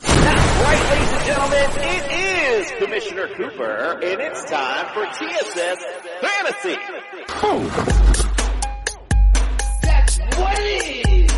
That's right, ladies and gentlemen. It is Commissioner Cooper, and it's time for TSS Fantasy. That's what it is.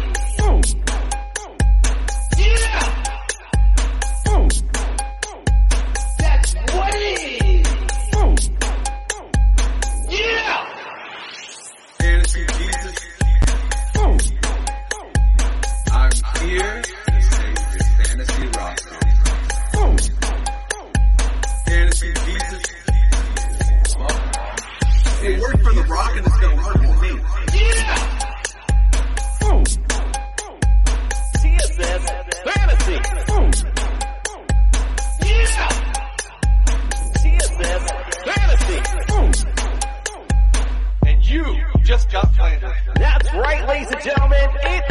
Just got planted. That's right, ladies and gentlemen. It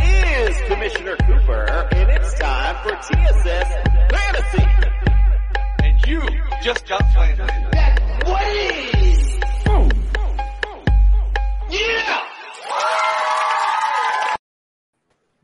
is Commissioner Cooper, and it's time for TSS Fantasy. And you just got planted. That's what. Yeah.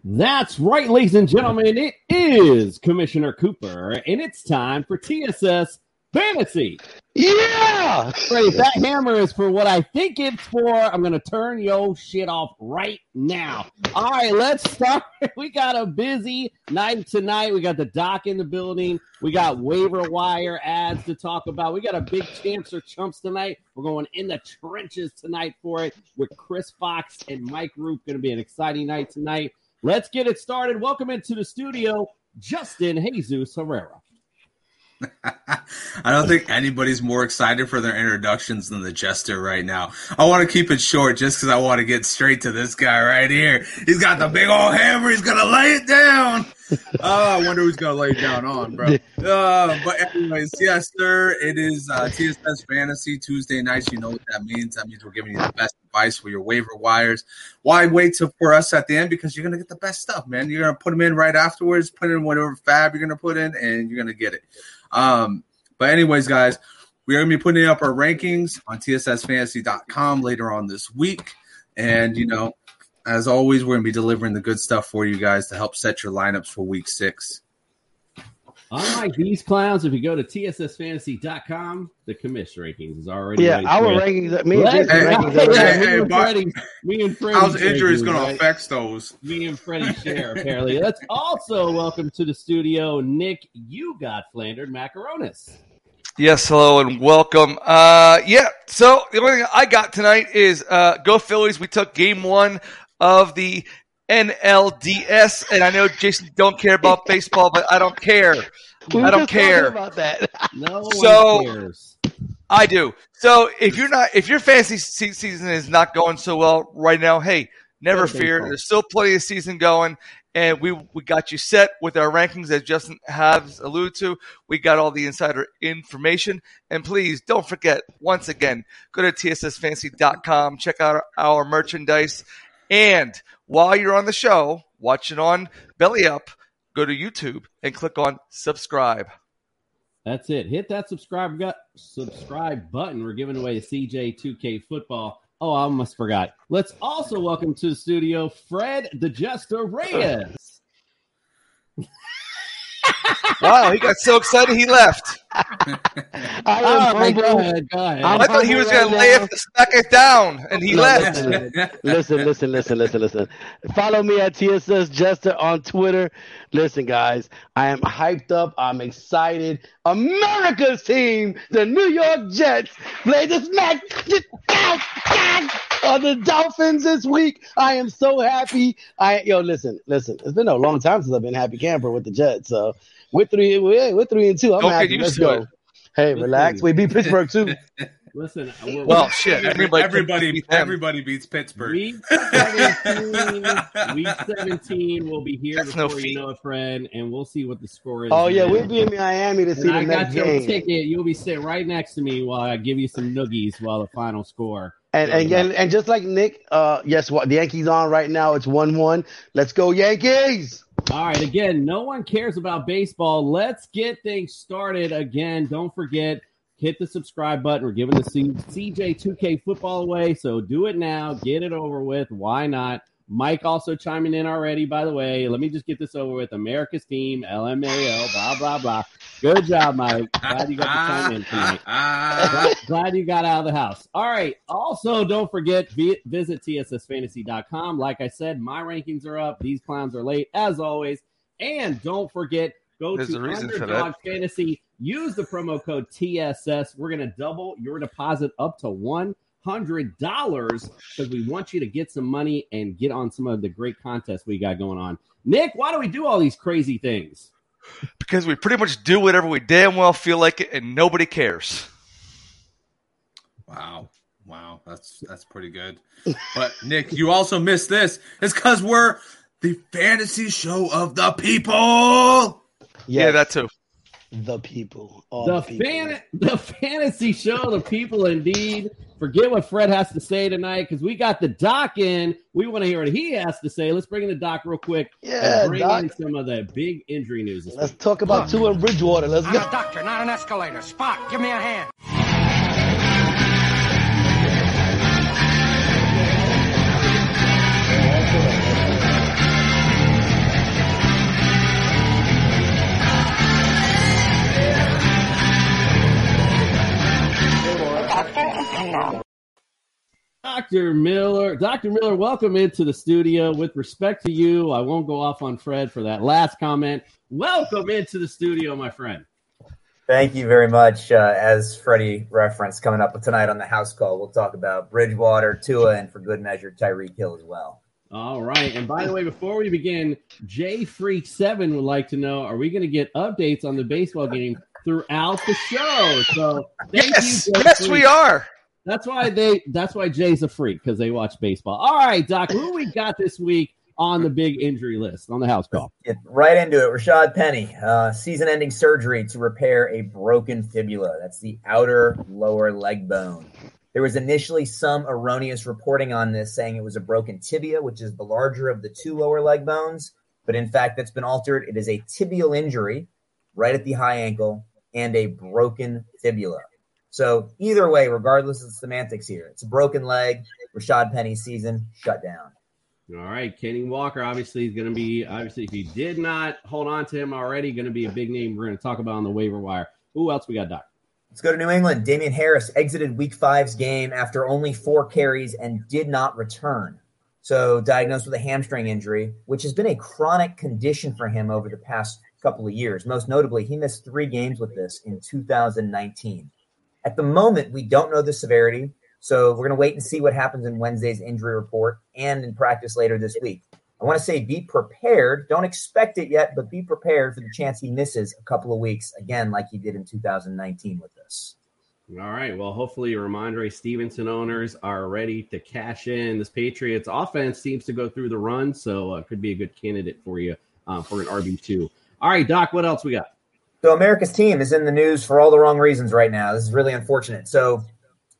That's right, ladies and gentlemen. It is Commissioner Cooper, and it's time for TSS Fantasy. Yeah! Right, if that hammer is for what I think it's for, I'm going to turn yo shit off right now. All right, let's start. We got a busy night tonight. We got the doc in the building. We got waiver wire adds to talk about. We got a big champs or chumps tonight. We're going in the trenches tonight for it with Chris Fox and Mike Roop. Going to be an exciting night tonight. Let's get it started. Welcome into the studio, Justin Jesus Herrera. I don't think anybody's more excited for their introductions than the Jester right now. I want to keep it short just because I want to get straight to this guy right here. He's got the big old hammer. He's gonna lay it down. Oh, I wonder who's gonna lay down on, bro. Uh, but anyways, yes, sir. It is uh, TSS Fantasy Tuesday nights. You know what that means. That means we're giving you the best advice for your waiver wires. Why wait till for us at the end? Because you're gonna get the best stuff, man. You're gonna put them in right afterwards. Put in whatever fab you're gonna put in, and you're gonna get it. Um, but anyways, guys, we're gonna be putting up our rankings on TSSFantasy.com later on this week, and you know, as always, we're gonna be delivering the good stuff for you guys to help set your lineups for Week Six. Unlike these clowns, if you go to TSSFantasy.com, the commish rankings is already Yeah, ready our for rankings, me and Let's- Hey, rankings Yeah, are hey, me hey, and Freddie, me and Freddie. How's injuries gonna affect those? Me and Freddie share apparently. Let's also welcome to the studio, Nick. You got Flandered Macaronis. Yes, hello and welcome. Uh, yeah, so the only thing I got tonight is uh, go Phillies. We took game one of the NLDS, and I know Jason don't care about baseball, but I don't care. We I don't just talking care. about that. No So- one cares. I do. So if you're not, if your fantasy se- season is not going so well right now, hey, never Go fear. baseball. There's still plenty of season going, and we we got you set with our rankings as Justin has alluded to. We got all the insider information, and please don't forget. Once again, go to tssfantasy.com, check out our, our merchandise, and while you're on the show, watching on Belly Up. Go to YouTube and click on subscribe. That's it. Hit that subscribe gut subscribe button. We're giving away a CJ 2K football. Oh, I almost forgot. Let's also welcome to the studio Fred the Jester Reyes. Wow, he got so excited he left. I oh, am Oh, humble. go ahead. I'm thought he was going to right lay now. it, smack it down, and he No, left. Listen, listen, listen, listen, listen, listen. Follow me at TSS Jester on Twitter. Listen, guys, I am hyped up. I'm excited. America's team, the New York Jets, played the smack on the Dolphins this week. I am so happy. I yo, listen, listen. It's been a long time since I've been happy camper with the Jets. So we're three, we're, we're three and two. I'm Don't happy. Let's go. it. Hey, Good relax. We beat Pittsburgh too. Listen, we're, Well, shit. Everybody, everybody, beat everybody beats Pittsburgh. Week 17, week 17 will be here That's no before you know it, friend, and we'll see what the score is. Oh yeah, we'll be in Miami to see And the I got next your game. ticket. You'll be sitting right next to me while I give you some noogies while the final score. And, and and and just like Nick, uh, yes, what the Yankees on right now? It's one one. Let's go Yankees! All right, again, no one cares about baseball. Let's get things started again. Don't forget, hit the subscribe button. We're giving the C- CJ2K football away, so do it now. Get it over with. Why not? Mike also chiming in already, by the way. Let me just get this over with. America's team, LMAO, blah, blah, blah. Good job, Mike. Glad you got to chime in tonight. glad, glad you got out of the house. All right. Also, don't forget, vi- visit tssfantasy.com. Like I said, my rankings are up. These clowns are late, as always. And don't forget, go There's to a reason for Underdog Fantasy. Use the promo code TSS. We're going to double your deposit up to $100 because we want you to get some money and get on some of the great contests we got going on. Nick, why do we do all these crazy things? Because we pretty much do whatever we damn well feel like it, and nobody cares. Wow. Wow. That's that's pretty good. But Nick, you also missed this. It's because we're the fantasy show of the people. Yeah, that too. The people. All the the people. fan, the fantasy show, the people indeed. Forget what Fred has to say tonight because we got the doc in. We want to hear what he has to say. Let's bring in the doc real quick. Yeah, and bring Doc. in some of the big injury news. This Let's week. talk about Tua in Bridgewater. Let's I'm go. a doctor, not an escalator. Spot, give me a hand. Dr. Miller, Dr. Miller, welcome into the studio. With respect to you, I won't go off on Fred for that last comment. Welcome into the studio, my friend. Thank you very much. Uh, as Freddie referenced, coming up tonight on the house call, we'll talk about Bridgewater, Tua, and for good measure, Tyreek Hill as well. All right. And by the way, before we begin, J Freak Seven would like to know: Are we going to get updates on the baseball game throughout the show? So thank Yes, you. Yes, Freak. we are. That's why they. That's why Jay's a freak because they watch baseball. All right, Doc. Who we got this week on the big injury list on the house call? Get right into it. Rashad Penny, uh, season-ending surgery to repair a broken fibula. That's the outer lower leg bone. There was initially some erroneous reporting on this, saying it was a broken tibia, which is the larger of the two lower leg bones. But in fact, that's been altered. It is a tibial injury right at the high ankle and a broken fibula. So either way, regardless of the semantics here, it's a broken leg. Rashad Penny season shut down. All right, Kenny Walker obviously is going to be obviously if you did not hold on to him already, going to be a big name. We're going to talk about on the waiver wire. Who else we got, Doc? Let's go to New England. Damien Harris exited week five's game after only four carries and did not return. So, diagnosed with a hamstring injury, which has been a chronic condition for him over the past couple of years. Most notably, he missed three games with this in 2019. At the moment, we don't know the severity. So, we're going to wait and see what happens in Wednesday's injury report and in practice later this week. I want to say be prepared. Don't expect it yet, but be prepared for the chance he misses a couple of weeks again, like he did in 2019 with this. All right. Well, hopefully, Rhamondre Stevenson owners are ready to cash in. This Patriots offense seems to go through the run, so uh, could be a good candidate for you uh, for an RB two. All right, Doc. What else we got? So America's team is in the news for all the wrong reasons right now. This is really unfortunate. So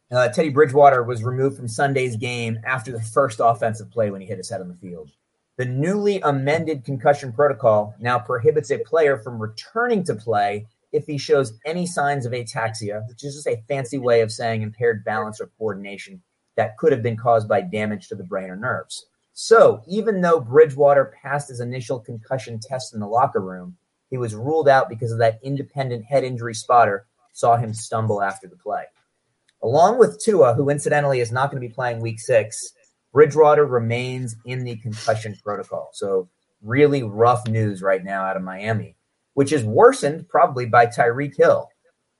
uh, Teddy Bridgewater was removed from Sunday's game after the first offensive play when he hit his head on the field. The newly amended concussion protocol now prohibits a player from returning to play if he shows any signs of ataxia, which is just a fancy way of saying impaired balance or coordination that could have been caused by damage to the brain or nerves. So, even though Bridgewater passed his initial concussion test in the locker room, he was ruled out because of that independent head injury spotter saw him stumble after the play. Along with Tua, who incidentally is not going to be playing week six, Bridgewater remains in the concussion protocol. So, really rough news right now out of Miami, which is worsened probably by Tyreek Hill.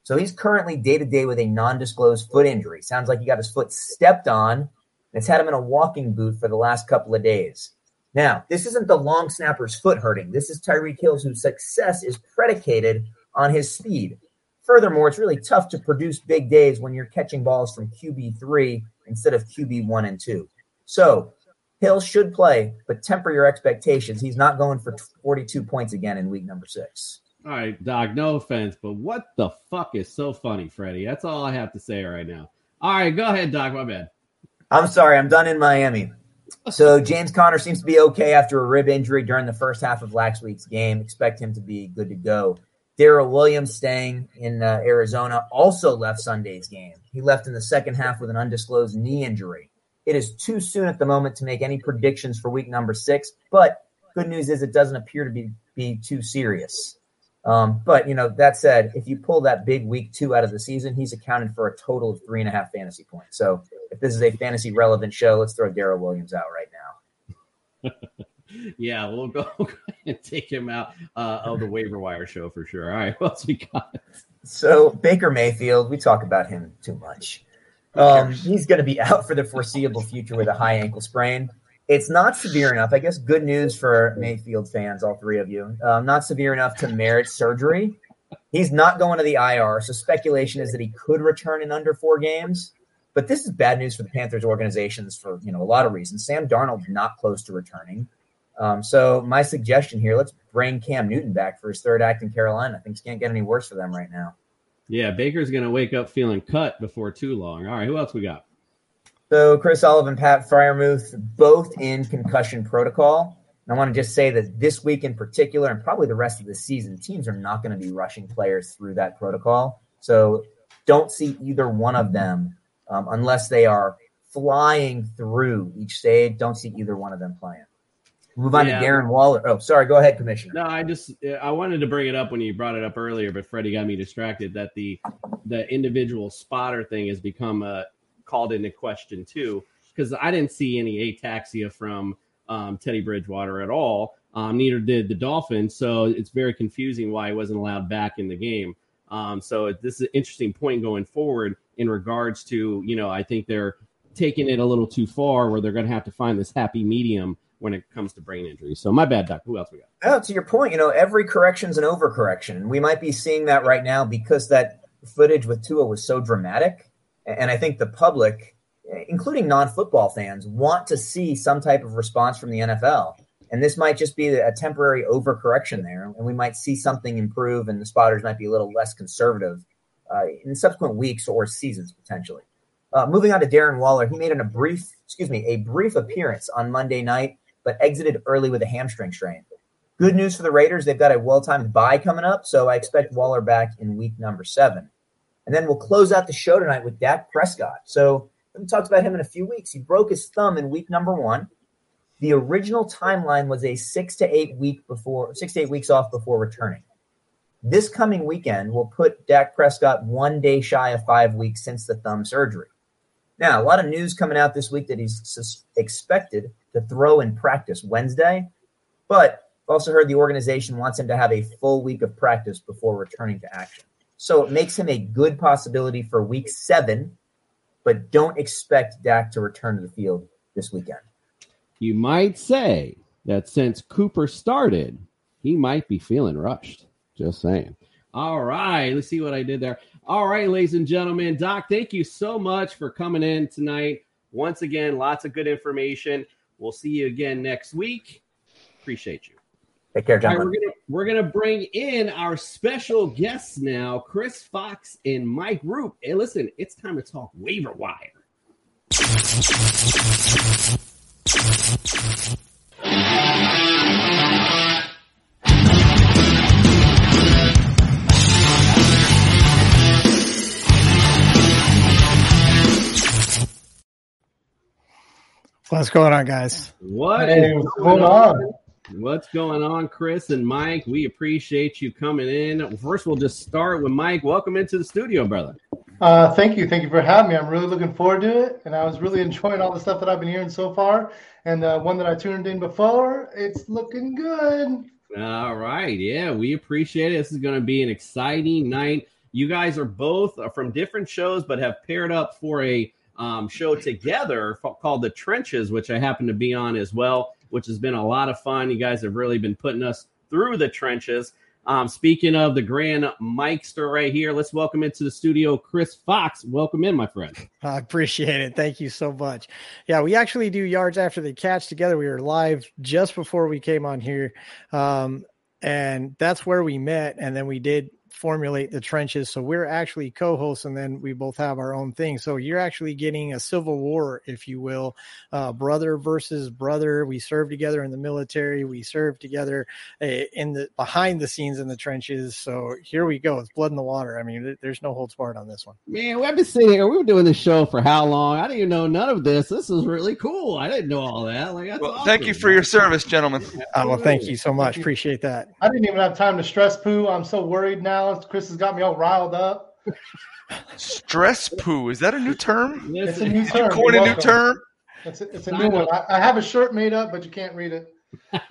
So, he's currently day to day with a non disclosed foot injury. Sounds like he got his foot stepped on, and it's had him in a walking boot for the last couple of days. Now, this isn't the long snapper's foot hurting. This is Tyreek Hill's whose success is predicated on his speed. Furthermore, it's really tough to produce big days when you're catching balls from QB3 instead of QB1 and 2. So Hill should play, but temper your expectations. He's not going for 42 points again in week number six. All right, Doc, no offense, but what the fuck is so funny, Freddie? That's all I have to say right now. All right, go ahead, Doc. My bad. I'm sorry, I'm done in Miami. So James Conner seems to be okay after a rib injury during the first half of last week's game. Expect him to be good to go. Darrel Williams staying in uh, Arizona also left Sunday's game. He left in the second half with an undisclosed knee injury. It is too soon at the moment to make any predictions for week number six, but good news is it doesn't appear to be, be too serious. Um, but you know that said, if you pull that big week two out of the season, he's accounted for a total of three and a half fantasy points. So if this is a fantasy relevant show, let's throw Darrel Williams out right now. yeah, we'll go and take him out uh, of the waiver wire show for sure. All right, what else we got? So Baker Mayfield, we talk about him too much. Um, he's going to be out for the foreseeable future with a high ankle sprain. It's not severe enough. I guess good news for Mayfield fans, all three of you. Um, not severe enough to merit surgery. He's not going to the IR, so speculation is that he could return in under four games. But this is bad news for the Panthers organizations for you know a lot of reasons. Sam Darnold not close to returning. Um, so my suggestion here, let's bring Cam Newton back for his third act in Carolina. Things can't get any worse for them right now. Yeah, Baker's going to wake up feeling cut before too long. All right, who else we got? So Chris Sullivan, Pat Freiermuth, both in concussion protocol. And I want to just say that this week in particular, and probably the rest of the season, teams are not going to be rushing players through that protocol. So don't see either one of them um, unless they are flying through each stage. Don't see either one of them playing. Move on Yeah. to Darren Waller. Oh, sorry. Go ahead, Commissioner. No, I just I wanted to bring it up when you brought it up earlier, but Freddie got me distracted. That the the individual spotter thing has become uh, called into question too, because I didn't see any ataxia from um, Teddy Bridgewater at all. Um, neither did the Dolphins, so it's very confusing why he wasn't allowed back in the game. Um, so this is an interesting point going forward in regards to you know I think they're taking it a little too far where they're going to have to find this happy medium when it comes to brain injuries. So my bad, Doc. Who else we got? Oh, to your point, you know, every correction's an overcorrection. We might be seeing that right now because that footage with Tua was so dramatic. And I think the public, including non football fans, want to see some type of response from the NFL. And this might just be a temporary overcorrection there. And we might see something improve, and the spotters might be a little less conservative uh, in subsequent weeks or seasons potentially. Uh, moving on to Darren Waller, he made an, a brief, excuse me, a brief appearance on Monday night, but exited early with a hamstring strain. Good news for the Raiders. They've got a well timed bye coming up, so I expect Waller back in week number seven. And then we'll close out the show tonight with Dak Prescott. So we talked about him in a few weeks. He broke his thumb in week number one. The original timeline was a six to eight week before six to eight weeks off before returning. This coming weekend will put Dak Prescott one day shy of five weeks since the thumb surgery. Now, a lot of news coming out this week that he's sus- expected to throw in practice Wednesday, but also heard the organization wants him to have a full week of practice before returning to action. So it makes him a good possibility for week seven, but don't expect Dak to return to the field this weekend. You might say that since Cooper started, he might be feeling rushed. Just saying. All right, let's see what I did there. All right, ladies and gentlemen, Doc, thank you so much for coming in tonight. Once again, lots of good information. We'll see you again next week. Appreciate you. Take care, All right, gentlemen. we're gonna we're gonna bring in our special guests now, Chris Fox and Mike Roop. Hey, listen, it's time to talk waiver wire. What's going on, guys? What Hey, is what's going on? What's going on, Chris and Mike? We appreciate you coming in. First, we'll just start with Mike. Welcome into the studio, brother. Uh, thank you. Thank you for having me. I'm really looking forward to it. And I was really enjoying all the stuff that I've been hearing so far. And the one that I tuned in before, it's looking good. All right. Yeah, we appreciate it. This is going to be an exciting night. You guys are both uh, from different shows, but have paired up for a um, show together called The Trenches, which I happen to be on as well, which has been a lot of fun. You guys have really been putting us through the trenches. Um, speaking of the Grand Mikester right here, let's welcome into the studio Chris Fox. Welcome in, my friend. I appreciate it. Thank you so much. Yeah, we actually do yards after the catch together. We were live just before we came on here. Um, and that's where we met. And then we did formulate the trenches. So we're actually co-hosts, and then we both have our own thing. So you're actually getting a civil war, if you will, uh, brother versus brother. We serve together in the military. We serve together uh, in the behind the scenes in the trenches. So here we go. It's blood in the water. I mean, there's no holds barred on this one. Man, I've been sitting here. We were doing this show for how long? I didn't even know none of this. This is really cool. I didn't know all that. Like, well, awesome. thank you for your service, gentlemen. Uh, well, thank you so much. Appreciate that. I didn't even have time to stress poo. I'm so worried now. Chris has got me all riled up. Stress poo is that a new term? It's a new term. You Coin a new term. It's a, it's a new one. I, I, have a shirt made up, but you can't read it.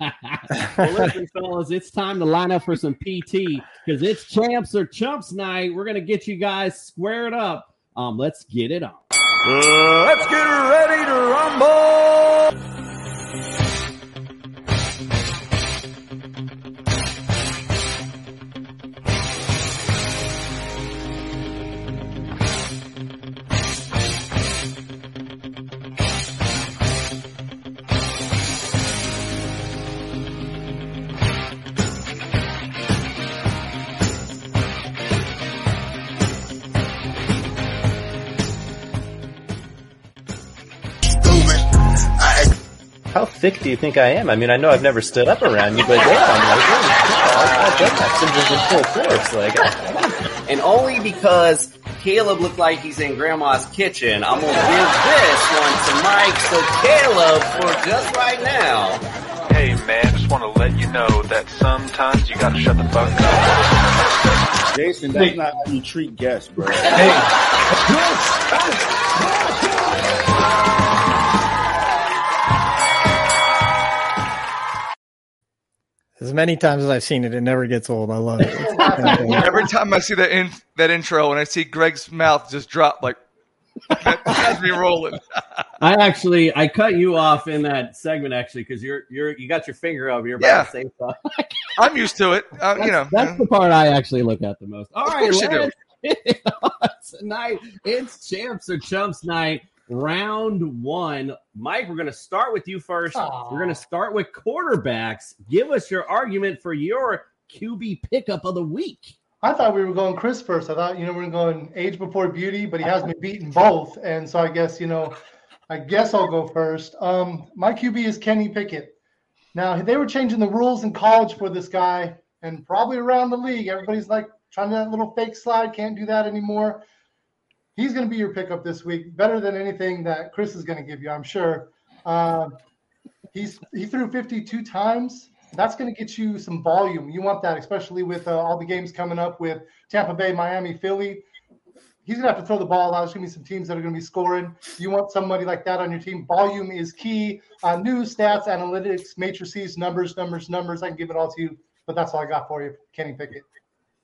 well, listen, fellas, it's time to line up for some PT because it's champs or chumps night. We're gonna get you guys squared up. Um, let's get it on. Uh, let's get ready to rumble. Thick do you think I am? I mean, I know I've never stood up around you, but damn, like, I've done that since in full force. Like, and only because Caleb looked like he's in Grandma's kitchen, I'm gonna give this one to Mike. So Caleb, for just right now. Hey man, just want to let you know that sometimes you gotta shut the fuck up. Jason, that's not how you treat guests, bro. Hey. As many times as I've seen it, it never gets old. I love it. Every time I see that in that intro and I see Greg's mouth just drop, like that has me rolling. I actually I cut you off in that segment actually because you're you're you got your finger up. You're about Yeah. to say stuff. I'm used to it. Uh, you know, That's the part I actually look at the most. All Of right, course you do. let's- tonight it's champs or chumps night, round one. Mike, we're going to start with you first. We're going to start with quarterbacks. Give us your argument for your QB pickup of the week. I thought we were going Chris first. I thought, you know, we are going age before beauty, but he has me beaten both. And so I guess, you know, I guess I'll go first. Um, my QB is Kenny Pickett. Now, they were changing the rules in college for this guy and probably around the league. Everybody's like trying that little fake slide, can't do that anymore. He's going to be your pickup this week, better than anything that Chris is going to give you, I'm sure. Uh, he's he threw 52 times. That's going to get you some volume. You want that, especially with uh, all the games coming up with Tampa Bay, Miami, Philly. He's going to have to throw the ball out. There's going to be some teams that are going to be scoring. You want somebody like that on your team. Volume is key. Uh, stats, analytics, matrices, numbers, numbers, numbers. I can give it all to you, but that's all I got for you, Kenny Pickett.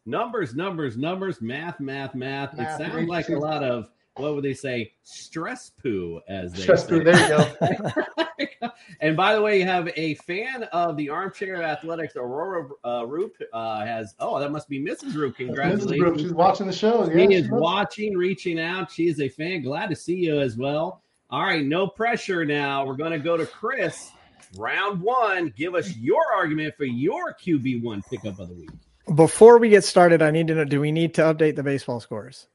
Numbers, numbers, numbers, math, math, math. Math, it sounds like a lot of what would they say? Stress poo, as they Stress say. poo, there you go. and by the way, you have a fan of the Armchair Athletics, Aurora uh, Roop, uh, has. Oh, that must be Mrs. Roop. Mrs. Congratulations. She's watching the show. She Yeah, is she was. watching, reaching out. She is a fan. Glad to see you as well. All right, no pressure now. We're going to go to Chris. Round one. Give us your argument for your QB one pickup of the week. Before we get started, I need to know: Do we need to update the baseball scores?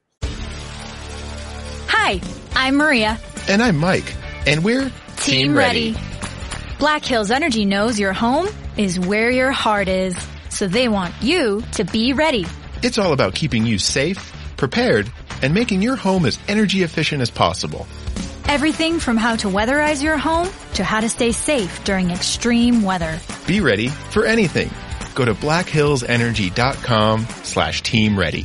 Hi, I'm Maria. And I'm Mike. And we're Team Ready. Black Hills Energy knows your home is where your heart is, so they want you to be ready. It's all about keeping you safe, prepared, and making your home as energy efficient as possible. Everything from how to weatherize your home to how to stay safe during extreme weather. Be ready for anything. Go to blackhillsenergy.com slash team ready.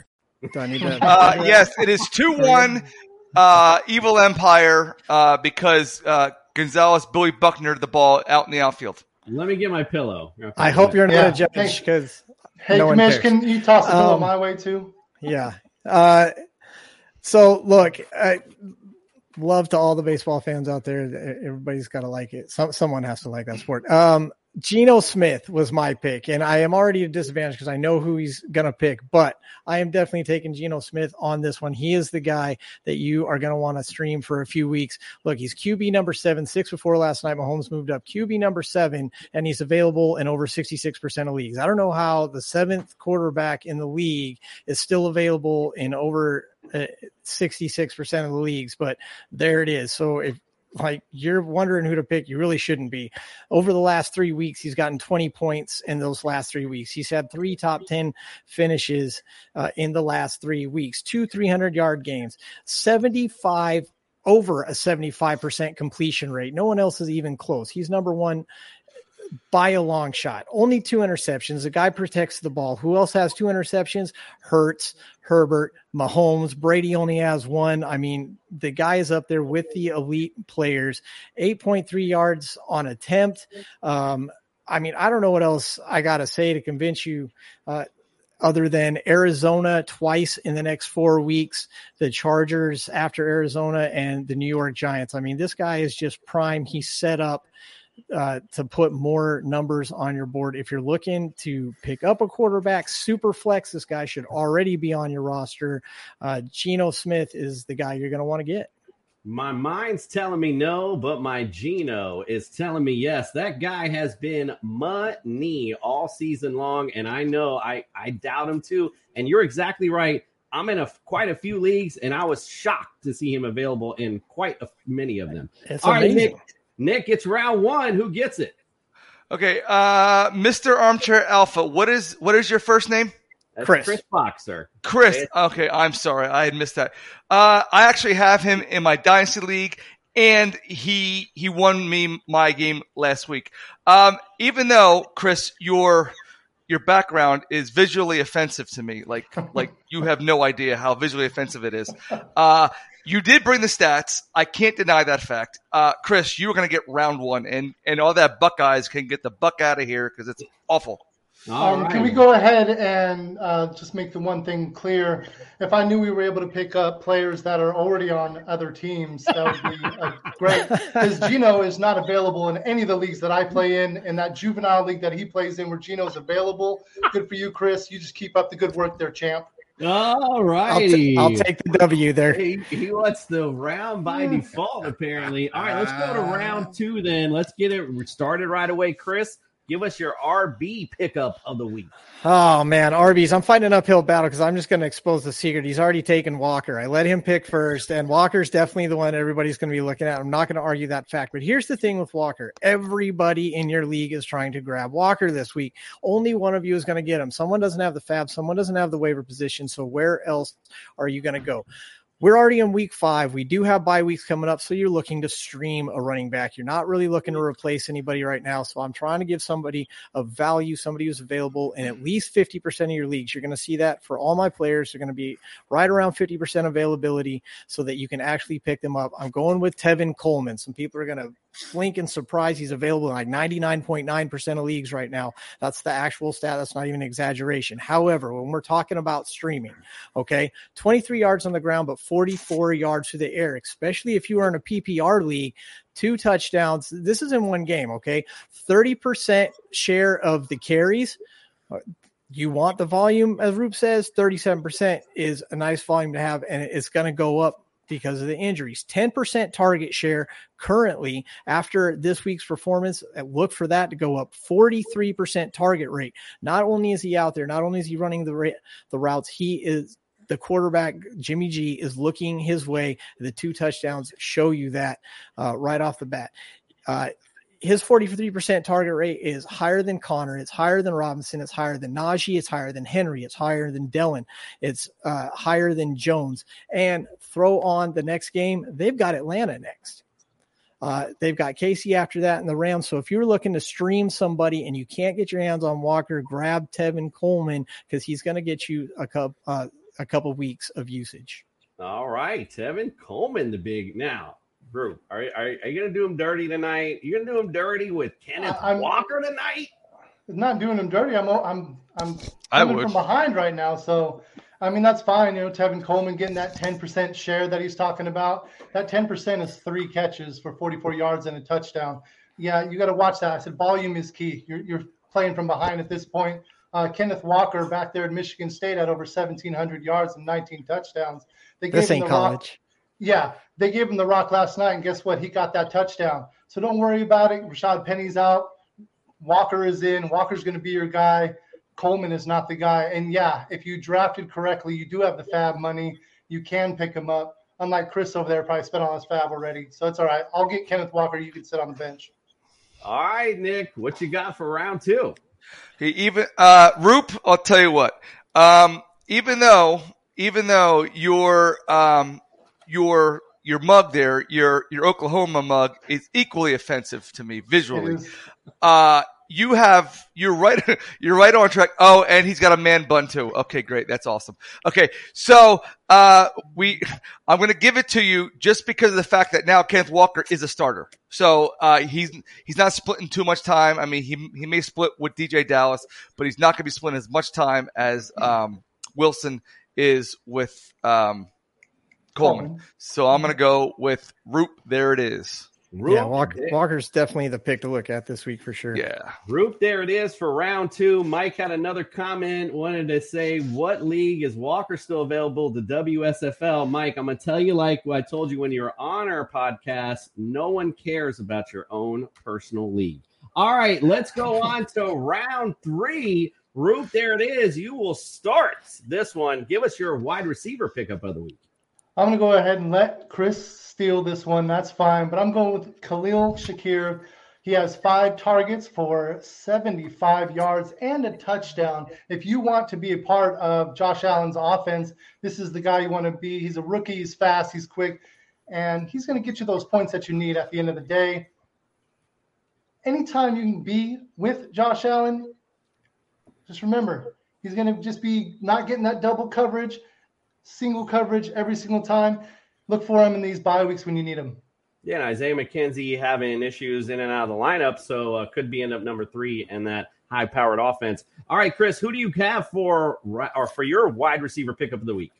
Do I need to- Uh, yes, it is two one. Uh, Evil Empire uh, because uh, Gonzalez Billy Buckner the ball out in the outfield. Let me get my pillow. I hope you're not Yeah. a judge because Hey, no one can you toss the pillow Um, my way too? Yeah. Uh, so look, I love to all the baseball fans out there. Everybody's got to like it. Some someone has to like that sport. Um, Geno Smith was my pick, and I am already at a disadvantage because I know who he's gonna pick. But I am definitely taking Geno Smith on this one. He is the guy that you are gonna want to stream for a few weeks. Look, he's QB number seven, six before last night. Mahomes moved up QB number seven, and he's available in over sixty six percent of leagues. I don't know how the seventh quarterback in the league is still available in over uh, 66% of the leagues, but there it is. So if like you're wondering who to pick, you really shouldn't be. Over the last three weeks, he's gotten 20 points in those last three weeks. He's had three top 10 finishes uh, in the last three weeks, two 300 yard games, 75 over a 75% completion rate. No one else is even close. He's number one by a long shot. Only two interceptions. The guy protects the ball. Who else has two interceptions? Hurts, Herbert, Mahomes. Brady only has one. I mean, the guy is up there with the elite players. 8.3 yards on attempt. Um, I mean, I don't know what else I got to say to convince you. Uh, other than Arizona twice in the next four weeks, the Chargers after Arizona, and the New York Giants. I mean, this guy is just prime. He's set up uh, to put more numbers on your board. If you're looking to pick up a quarterback, super flex, this guy should already be on your roster. Uh, Geno Smith is the guy you're going to want to get. My mind's telling me no, but my Geno is telling me yes. That guy has been money all season long, and I know I, I doubt him too. And you're exactly right. I'm in a quite a few leagues, and I was shocked to see him available in quite a, many of them. It's all right, amazing. Nick. Nick, it's round one. Who gets it? Okay, uh, Mr. Armchair Alpha, what is what is your first name? That's Chris. Chris Boxer. Chris. Okay, I'm sorry, I had missed that. Uh, I actually have him in my dynasty league, and he he won me my game last week. Um, even though Chris, your your background is visually offensive to me, like like you have no idea how visually offensive it is. Uh, you did bring the stats. I can't deny that fact. Uh, Chris, you were going to get round one, and and all that Buckeyes can get the buck out of here because it's awful. Um, Can we go ahead and uh, just make the one thing clear? If I knew we were able to pick up players that are already on other teams, that would be uh, great. Because Geno is not available in any of the leagues that I play in. and that juvenile league that he plays in, where Geno's available, good for you, Chris. You just keep up the good work there, champ. All I'll, righty, I'll take the W there. He, he wants the round by default, apparently. All right, let's go to round uh, two then. Let's get it started right away. Chris, give us your RB pickup of the week. Oh man, RBs! I'm fighting an uphill battle because I'm just going to expose the secret. He's already taken Walker. I let him pick first, and Walker's definitely the one everybody's going to be looking at. I'm not going to argue that fact. But here's the thing with Walker: everybody in your league is trying to grab Walker this week. Only one of you is going to get him. Someone doesn't have the fab. Someone doesn't have the waiver position. So where else are you going to go? We're already in week five. We do have bye weeks coming up. So you're looking to stream a running back. You're not really looking to replace anybody right now. So I'm trying to give somebody a value, somebody who's available in at least 50% of your leagues. You're going to see that for all my players. They're going to be right around 50% availability so that you can actually pick them up. I'm going with Tevin Coleman. Some people are going to blink and surprise. He's available in like 99.9% of leagues right now. That's the actual stat. That's not even exaggeration. However, when we're talking about streaming, okay, 23 yards on the ground, but 44 yards through the air, especially if you are in a PPR league, two touchdowns. This is in one game, okay? 30% share of the carries. Uh, you want the volume, as Roop says, 37% is a nice volume to have, and it's going to go up because of the injuries. 10% target share currently after this week's performance. Look for that to go up 43% target rate. Not only is he out there, not only is he running the the routes, he is the quarterback Jimmy G is looking his way. The two touchdowns show you that uh, right off the bat. Uh, his 43% target rate is higher than Conner. It's higher than Robinson. It's higher than Najee. It's higher than Henry. It's higher than Dillon. It's uh, higher than Jones. And throw on the next game, they've got Atlanta next. Uh, they've got KC after that in the Rams. So if you're looking to stream somebody and you can't get your hands on Walker, grab Tevin Coleman because he's going to get you a uh, a couple weeks of usage. All right, Tevin Coleman, the big now group. Are, are, are you going to do him dirty tonight? You going to do him dirty with Kenneth I'm- Walker tonight? not doing him dirty. I'm I'm I'm I coming would. from behind right now. So I mean that's fine. You know, Tevin Coleman getting that 10% share that he's talking about. That 10% is three catches for 44 yards and a touchdown. Yeah, you got to watch that. I said volume is key. You're you're playing from behind at this point. Uh, Kenneth Walker back there at Michigan State had over 1,700 yards and 19 touchdowns. They This ain't the rock- college. Yeah, they gave him the rock last night, and guess what? He got that touchdown. So don't worry about it. Rashad Penny's out. Walker is in. Walker's going to be your guy. Coleman is not the guy. And yeah, if you drafted correctly, you do have the fab money. You can pick him up. Unlike Chris over there, probably spent all his fab already. So it's all right. I'll get Kenneth Walker. You can sit on the bench. All right, Nick, what you got for round two? He even uh Roop, I'll tell you what. Um even though even though your um your your mug there, your your Oklahoma mug is equally offensive to me visually. Uh you have you're right you're right on track. Oh, and he's got a man bun too. Okay, great. That's awesome. Okay. So uh we I'm gonna give it to you just because of the fact that now Kenneth Walker is a starter. So uh he's he's not splitting too much time. I mean he he may split with DeeJay Dallas, but he's not gonna be splitting as much time as um Wilson is with um Coleman. Coleman. So I'm gonna go with Roop. There it is. Yeah, Walker, Walker's definitely the pick to look at this week for sure. Yeah. Roop, there it is for round two. Mike had another comment, wanted to say, what league is Walker still available? The WSFL. Mike, I'm going to tell you, like what I told you when you were on our podcast, no one cares about your own personal league. All right, let's go on to round three. Roop, there it is. You will start this one. Give us your wide receiver pickup of the week. I'm going to go ahead and let Chris steal this one. That's fine. But I'm going with Khalil Shakir. He has five targets for 75 yards and a touchdown. If you want to be a part of Josh Allen's offense, this is the guy you want to be. He's a rookie. He's fast. He's quick. And he's going to get you those points that you need at the end of the day. Anytime you can be with Josh Allen, just remember, he's going to just be not getting that double coverage single coverage every single time. Look for him in these bye weeks when you need him. Yeah, and Isaiah McKenzie having issues in and out of the lineup, so uh, could be end up number three in that high-powered offense. All right, Chris, who do you have for or for your wide receiver pickup of the week?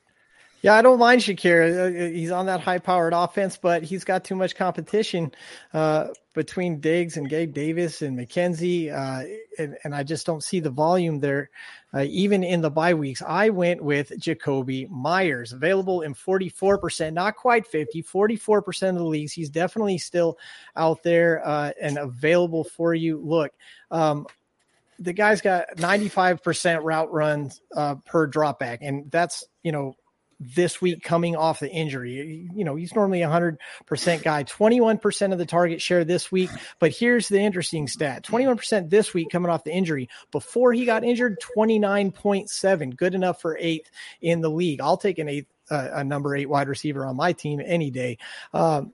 Yeah, I don't mind Shakir. Uh, He's on that high powered offense, but he's got too much competition uh, between Diggs and Gabe Davis and McKenzie. Uh, and, and I just don't see the volume there, uh, even in the bye weeks. I went with Jakobi Meyers, available in 44%, not quite 50, 44% of the leagues. He's definitely still out there uh, and available for you. Look, um, the guy's got 95% route runs uh, per dropback, and that's, you know, this week coming off the injury. You know, he's normally a 100% guy, 21% of the target share this week. But here's the interesting stat 21% this week coming off the injury. Before he got injured, 29.7, good enough for eighth in the league. I'll take an eighth, uh, a number eight wide receiver on my team any day. Um,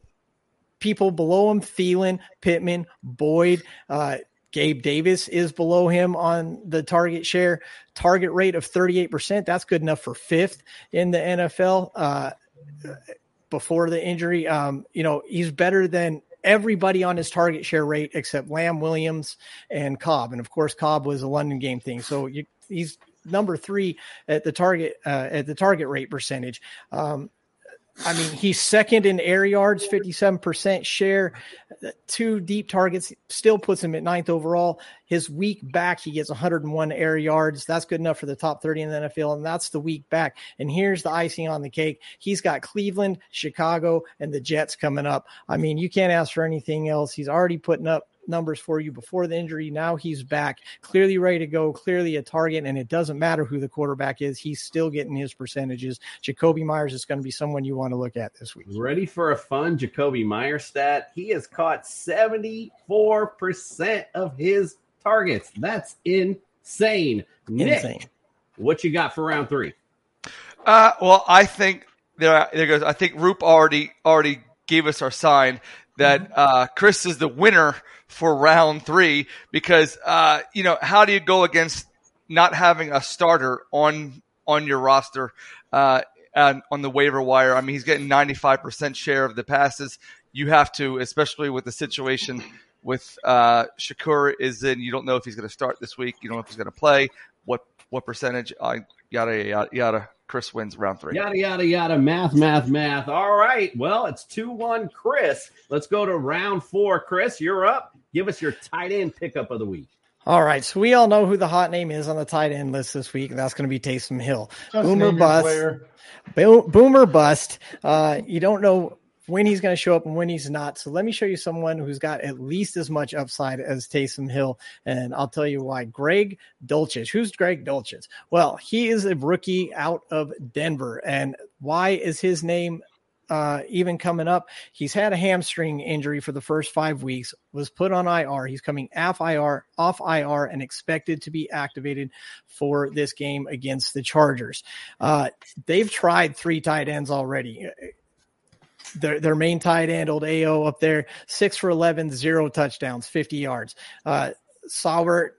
people below him, Thielen, Pittman, Boyd, uh, Gabe Davis is below him on the target share, target rate of 38%. That's good enough for fifth in the NFL uh, before the injury. Um, you know, he's better than everybody on his target share rate except Lamb, Williams, and Cobb. And of course, Cobb was a London game thing. So you, he's number three at the target uh, at the target rate percentage. Um, I mean, he's second in air yards, 57% share, two deep targets, still puts him at ninth overall. His week back, he gets 101 air yards. That's good enough for the top 30 in the NFL, and that's the week back. And here's the icing on the cake. He's got Cleveland, Chicago, and the Jets coming up. I mean, you can't ask for anything else. He's already putting up numbers for you before the injury. Now he's back, clearly ready to go, clearly a target, and it doesn't matter who the quarterback is. He's still getting his percentages. Jakobi Meyers is going to be someone you want to look at this week. Ready for a fun Jakobi Meyer stat? He has caught 74% of his targets. That's insane. Nick, Insane. what you got for round three? Uh, well, I think there, there goes. I think Roop already already gave us our sign that uh, Chris is the winner for round three because uh, you know how do you go against not having a starter on on your roster uh, and on the waiver wire? I mean, he's getting ninety five percent share of the passes. You have to, especially with the situation with uh, Shakir is in. You don't know if he's going to start this week. You don't know if he's going to play. What what percentage? Uh, yada yada yada. Chris wins round three. Yada yada yada. Math, math, math. All right. Well, it's two one. Chris. Let's go to round four. Chris, you're up. Give us your tight end pickup of the week. All right, so we all know who the hot name is on the tight end list this week. That's going to be Taysom Hill. Just Boomer bust. Bo- Boomer bust. Uh, you don't know when he's going to show up and when he's not. So let me show you someone who's got at least as much upside as Taysom Hill, and I'll tell you why. Greg Dulcich. Who's Greg Dulcich? Well, he is a rookie out of Denver, and why is his name uh, even coming up. He's had a hamstring injury for the first five weeks, was put on IR. He's coming off IR, off IR, and expected to be activated for this game against the Chargers. Uh, they've tried three tight ends already. Their, their main tight end, old AO up there, six for 11, zero touchdowns, 50 yards. Uh, Sauer,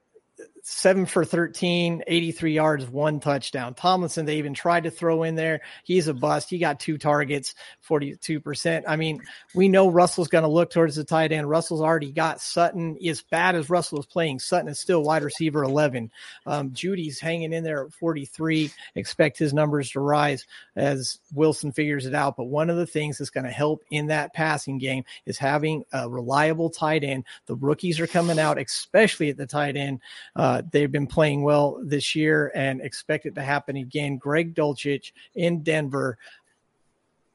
seven for 13, 83 yards, one touchdown. Tomlinson, they even tried to throw in there. He's a bust. He got two targets, 42%. I mean, we know Russell's going to look towards the tight end. Russell's already got Sutton. As bad as Russell is playing, Sutton is still wide receiver 11. Um, Jeudy's hanging in there at 43. Expect his numbers to rise as Wilson figures it out. But one of the things that's going to help in that passing game is having a reliable tight end. The rookies are coming out, especially at the tight end. Uh, they've been playing well this year and expect it to happen again. Greg Dulcich in Denver,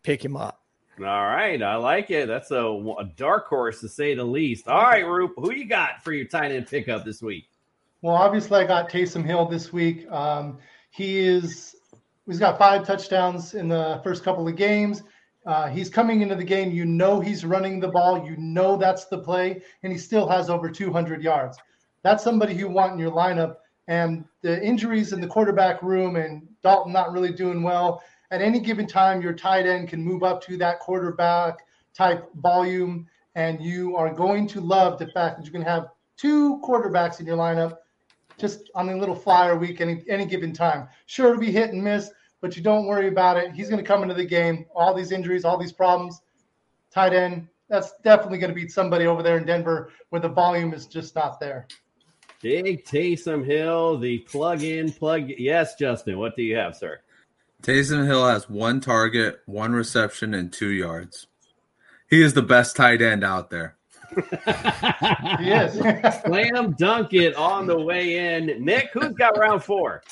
pick him up. All right, I like it. That's a, a dark horse to say the least. All right, Roop, who you got for your tight end pickup this week? Well, obviously, I got Taysom Hill this week. Um, he is he's got five touchdowns in the first couple of games. Uh, he's coming into the game. You know he's running the ball. You know that's the play, and he still has over 200 yards. That's somebody you want in your lineup. And the injuries in the quarterback room and Dalton not really doing well. At any given time, your tight end can move up to that quarterback type volume, and you are going to love the fact that you can have two quarterbacks in your lineup just on a little flyer week any any given time. Sure, it'll be hit and miss, but you don't worry about it. He's going to come into the game. All these injuries, all these problems, tight end. That's definitely going to beat somebody over there in Denver where the volume is just not there. Big Taysom Hill, the plug in, plug. Yes, Justin, what do you have, sir? Taysom Hill has one target, one reception, and two yards. He is the best tight end out there. yes. Slam dunk it on the way in. Nick, who's got round four?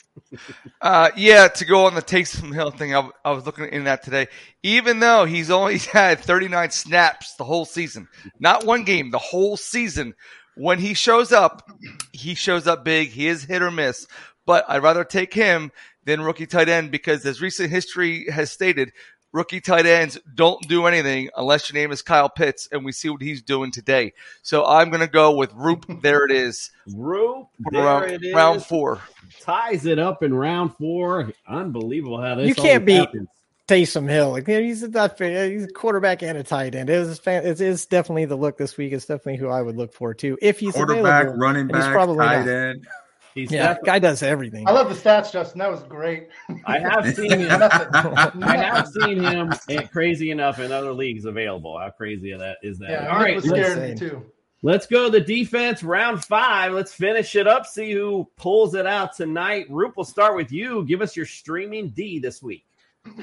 Uh, yeah, to go on the Taysom Hill thing, I, I was looking in that today. Even though he's only had 39 snaps the whole season, not one game, the whole season, when he shows up, he shows up big. He is hit or miss, but I'd rather take him than rookie tight end because as recent history has stated, rookie tight ends don't do anything unless your name is Kyle Pitts, and we see what he's doing today. So I'm going to go with Roop. There it is. Roop. There round, it is. round four. Ties it up in round four. Unbelievable how this you can't beat happens. Taysom Hill. Like, he's not he's a quarterback and a tight end. It is fan, it is definitely the look this week. It's definitely who I would look for too. If he's Quarterback, available, running and he's back, probably tight not. end. He's Yeah, def- guy does everything. I love the stats, Justin. That was great. I have seen him. I have seen him at crazy enough in other leagues available. How crazy is that is that? Yeah, All Nick right, was let's, scared too. let's go to the defense round five. Let's finish it up. See who pulls it out tonight. Roop, we'll start with you. Give us your streaming D this week.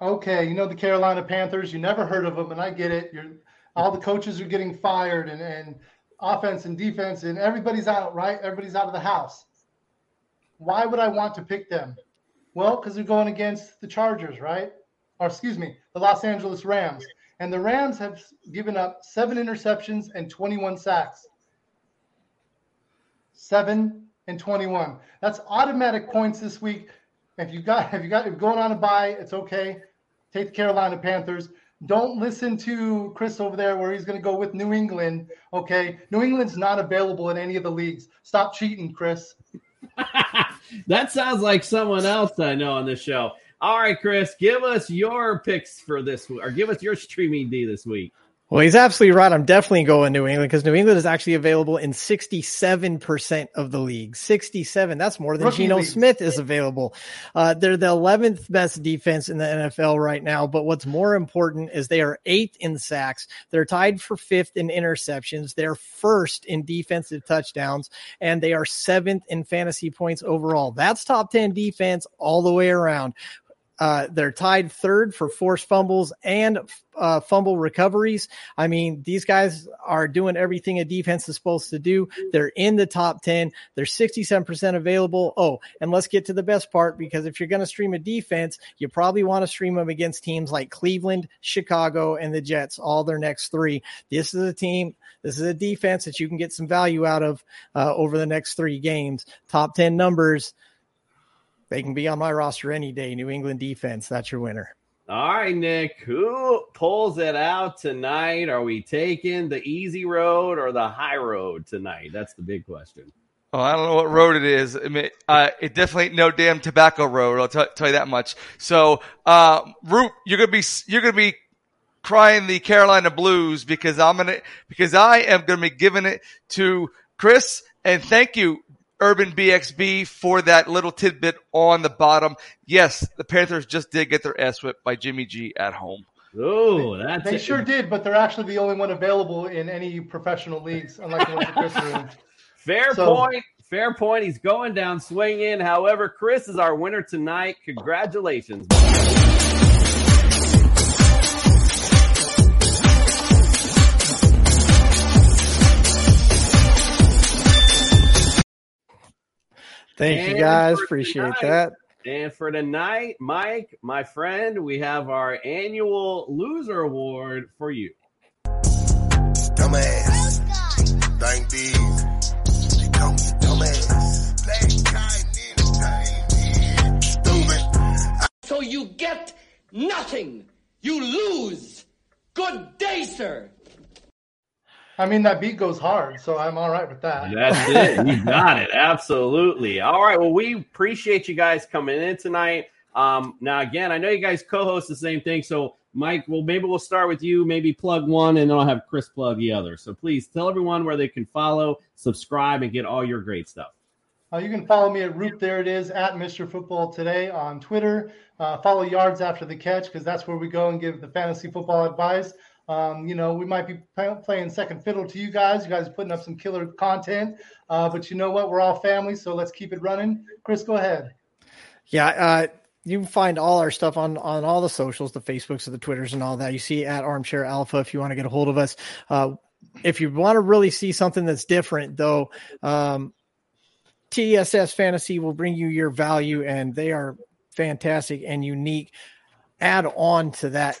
Okay, you know the Carolina Panthers. You never heard of them, and I get it. You're all the coaches are getting fired, and and offense and defense, and everybody's out, right? Everybody's out of the house. Why would I want to pick them? Well, because they're going against the Chargers, right? Or excuse me, the Los Angeles Rams. And the Rams have given up seven interceptions and 21 sacks. seven, and 21. That's automatic points this week. If you got if you got if going on a buy, it's okay. Take the Carolina Panthers. Don't listen to Chris over there where he's going to go with New England. Okay, New England's not available in any of the leagues. Stop cheating, Chris. That sounds like someone else I know on this show. All right, Chris, give us your picks for this, week, or give us your streaming D this week. Well, he's absolutely right. I'm definitely going New England because New England is actually available in 67% of the league. 67. That's more than Rookie Geno leagues. Smith is available. Uh, they're the 11th best defense in the NFL right now. But what's more important is they are eighth in sacks. They're tied for fifth in interceptions. They're first in defensive touchdowns and they are seventh in fantasy points overall. That's top 10 defense all the way around. Uh, they're tied third for forced fumbles and uh, fumble recoveries. I mean, these guys are doing everything a defense is supposed to do. They're in the top 10. They're 67% available. Oh, and let's get to the best part because if you're going to stream a defense, you probably want to stream them against teams like Cleveland, Chicago, and the Jets, all their next three. This is a team, this is a defense that you can get some value out of uh, over the next three games. Top 10 numbers. They can be on my roster any day. New England defense. That's your winner. All right, Nick, who pulls it out tonight? Are we taking the easy road or the high road tonight? That's the big question. Oh, I don't know what road it is. I mean, uh, it definitely ain't no damn tobacco road. I'll t- tell you that much. So, uh, Roop, you're gonna be you're gonna be crying the Carolina Blues because I'm gonna because I am gonna be giving it to Chris and thank you Urban BXB for that little tidbit on the bottom. Yes, the Panthers just did get their ass whipped by Jimmy G at home. Oh, that's They it. sure did, but they're actually the only one available in any professional leagues, unlike the ones Chris are. Fair So- point. Fair point. He's going down swinging. However, Chris is our winner tonight. Congratulations. Thank you guys. Appreciate tonight- that. And for tonight, Mike, my friend, we have our annual loser award for you. Dumbass. Thank these. They call me dumbass. Stupid. So you get nothing. You lose. Good day, sir. I mean, that beat goes hard, so I'm all right with that. That's it. You got it. Absolutely. All right. Well, we appreciate you guys coming in tonight. Um, now, again, I know you guys co-host the same thing. So, Mike, well, maybe we'll start with you. Maybe plug one, and then I'll have Chris plug the other. So, please tell everyone where they can follow, subscribe, and get all your great stuff. Uh, you can follow me at Roop There It Is at Mr. Football Today on Twitter. Uh, follow Yards After the Catch because that's where we go and give the fantasy football advice. Um, you know, we might be play- playing second fiddle to you guys. You guys are putting up some killer content, uh, but you know what? We're all family, so let's keep it running. Chris, go ahead. Yeah, uh, you can find all our stuff on on all the socials, the Facebooks, the Twitters, and all that. You see at Armchair Alpha if you want to get a hold of us. Uh, if you want to really see something that's different, though, um, TSS Fantasy will bring you your value, and they are fantastic and unique. Add on to that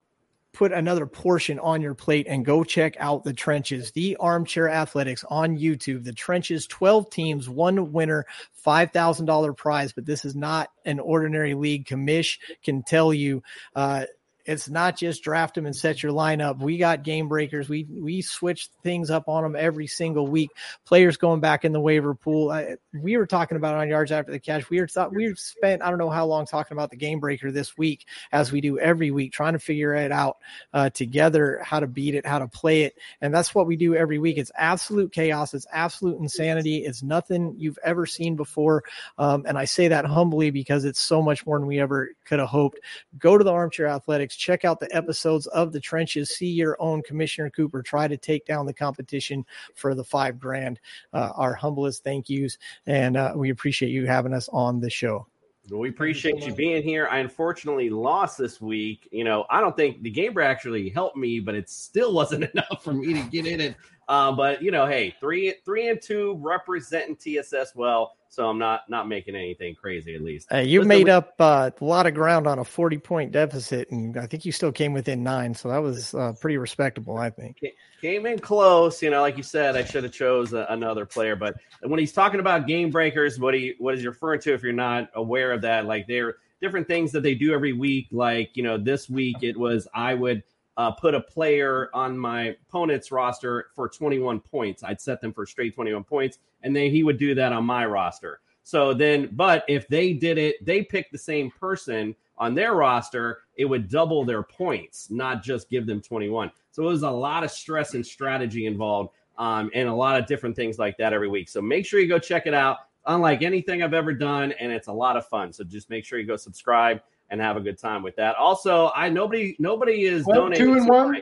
Put another portion on your plate and go check out the trenches. The armchair athletics on youtube. The trenches 12 teams one winner $5000 prize but this is not an ordinary league commish. Can tell you uh It's not just draft them and set your lineup. We got game breakers. We we switch things up on them every single week. Players going back in the waiver pool. I, we were talking about on yards after the catch. We were thought we spent I don't know how long talking about the game breaker this week, as we do every week, trying to figure it out uh, together, how to beat it, how to play it, and that's what we do every week. It's absolute chaos. It's absolute insanity. It's nothing you've ever seen before, um, and I say that humbly because it's so much more than we ever could have hoped. Go to the Armchair Athletics, check out the episodes of the trenches, see your own Commissioner Cooper try to take down the competition for the five grand. Uh, our humblest thank yous, and uh, we appreciate you having us on the show. We appreciate you being here. I unfortunately lost this week. You know, I don't think the game actually helped me, but it still wasn't enough for me to get in it. Uh, but you know, hey, three three and two representing TSS well, so I'm not not making anything crazy at least. Uh, you Listen, made we- up uh, a lot of ground on a 40 point deficit, and I think you still came within nine. So that was uh, pretty respectable, I think. came in close. You know, like you said, I should have chose a, another player. But when he's talking about game breakers, what he what is he referring to? If you're not aware of that, like they're different things that they do every week. Like you know, this week it was I would uh, put a player on my opponent's roster for 21 points. I'd set them for straight 21 points, and then he would do that on my roster. So then, but if they did it, they picked the same person on their roster, it would double their points, not just give them 21. So it was a lot of stress and strategy involved, um, and a lot of different things like that every week. So make sure you go check it out. Unlike anything I've ever done, and it's a lot of fun. So just make sure you go subscribe and have a good time with that. Also, I nobody nobody is What, donating. two and so- one?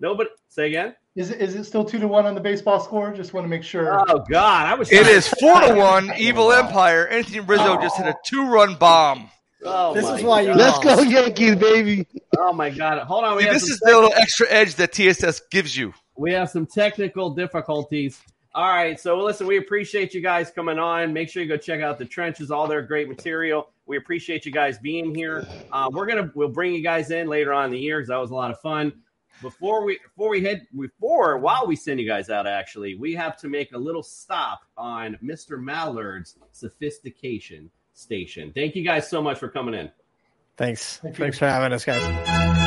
Nobody say again. Is it is it still two to one on the baseball score? Just want to make sure. Oh God, I was. It is four to one. Evil Empire. Anthony Rizzo oh. just hit a two-run bomb. Oh, This is why you Let's go Yankees, baby. Oh my God! Hold on, we See, have this some is the little extra edge that TSS gives you. we have some technical difficulties. All right, so listen, we appreciate you guys coming on. Make sure you go check out the trenches, all their great material. We appreciate you guys being here. Uh, we're gonna we'll bring you guys in later on in the year because that was a lot of fun. Before we before we head before while we send you guys out, actually, we have to make a little stop on Mr. Mallard's sophistication station. Thank you guys so much for coming in. Thanks. Thanks for having us, guys.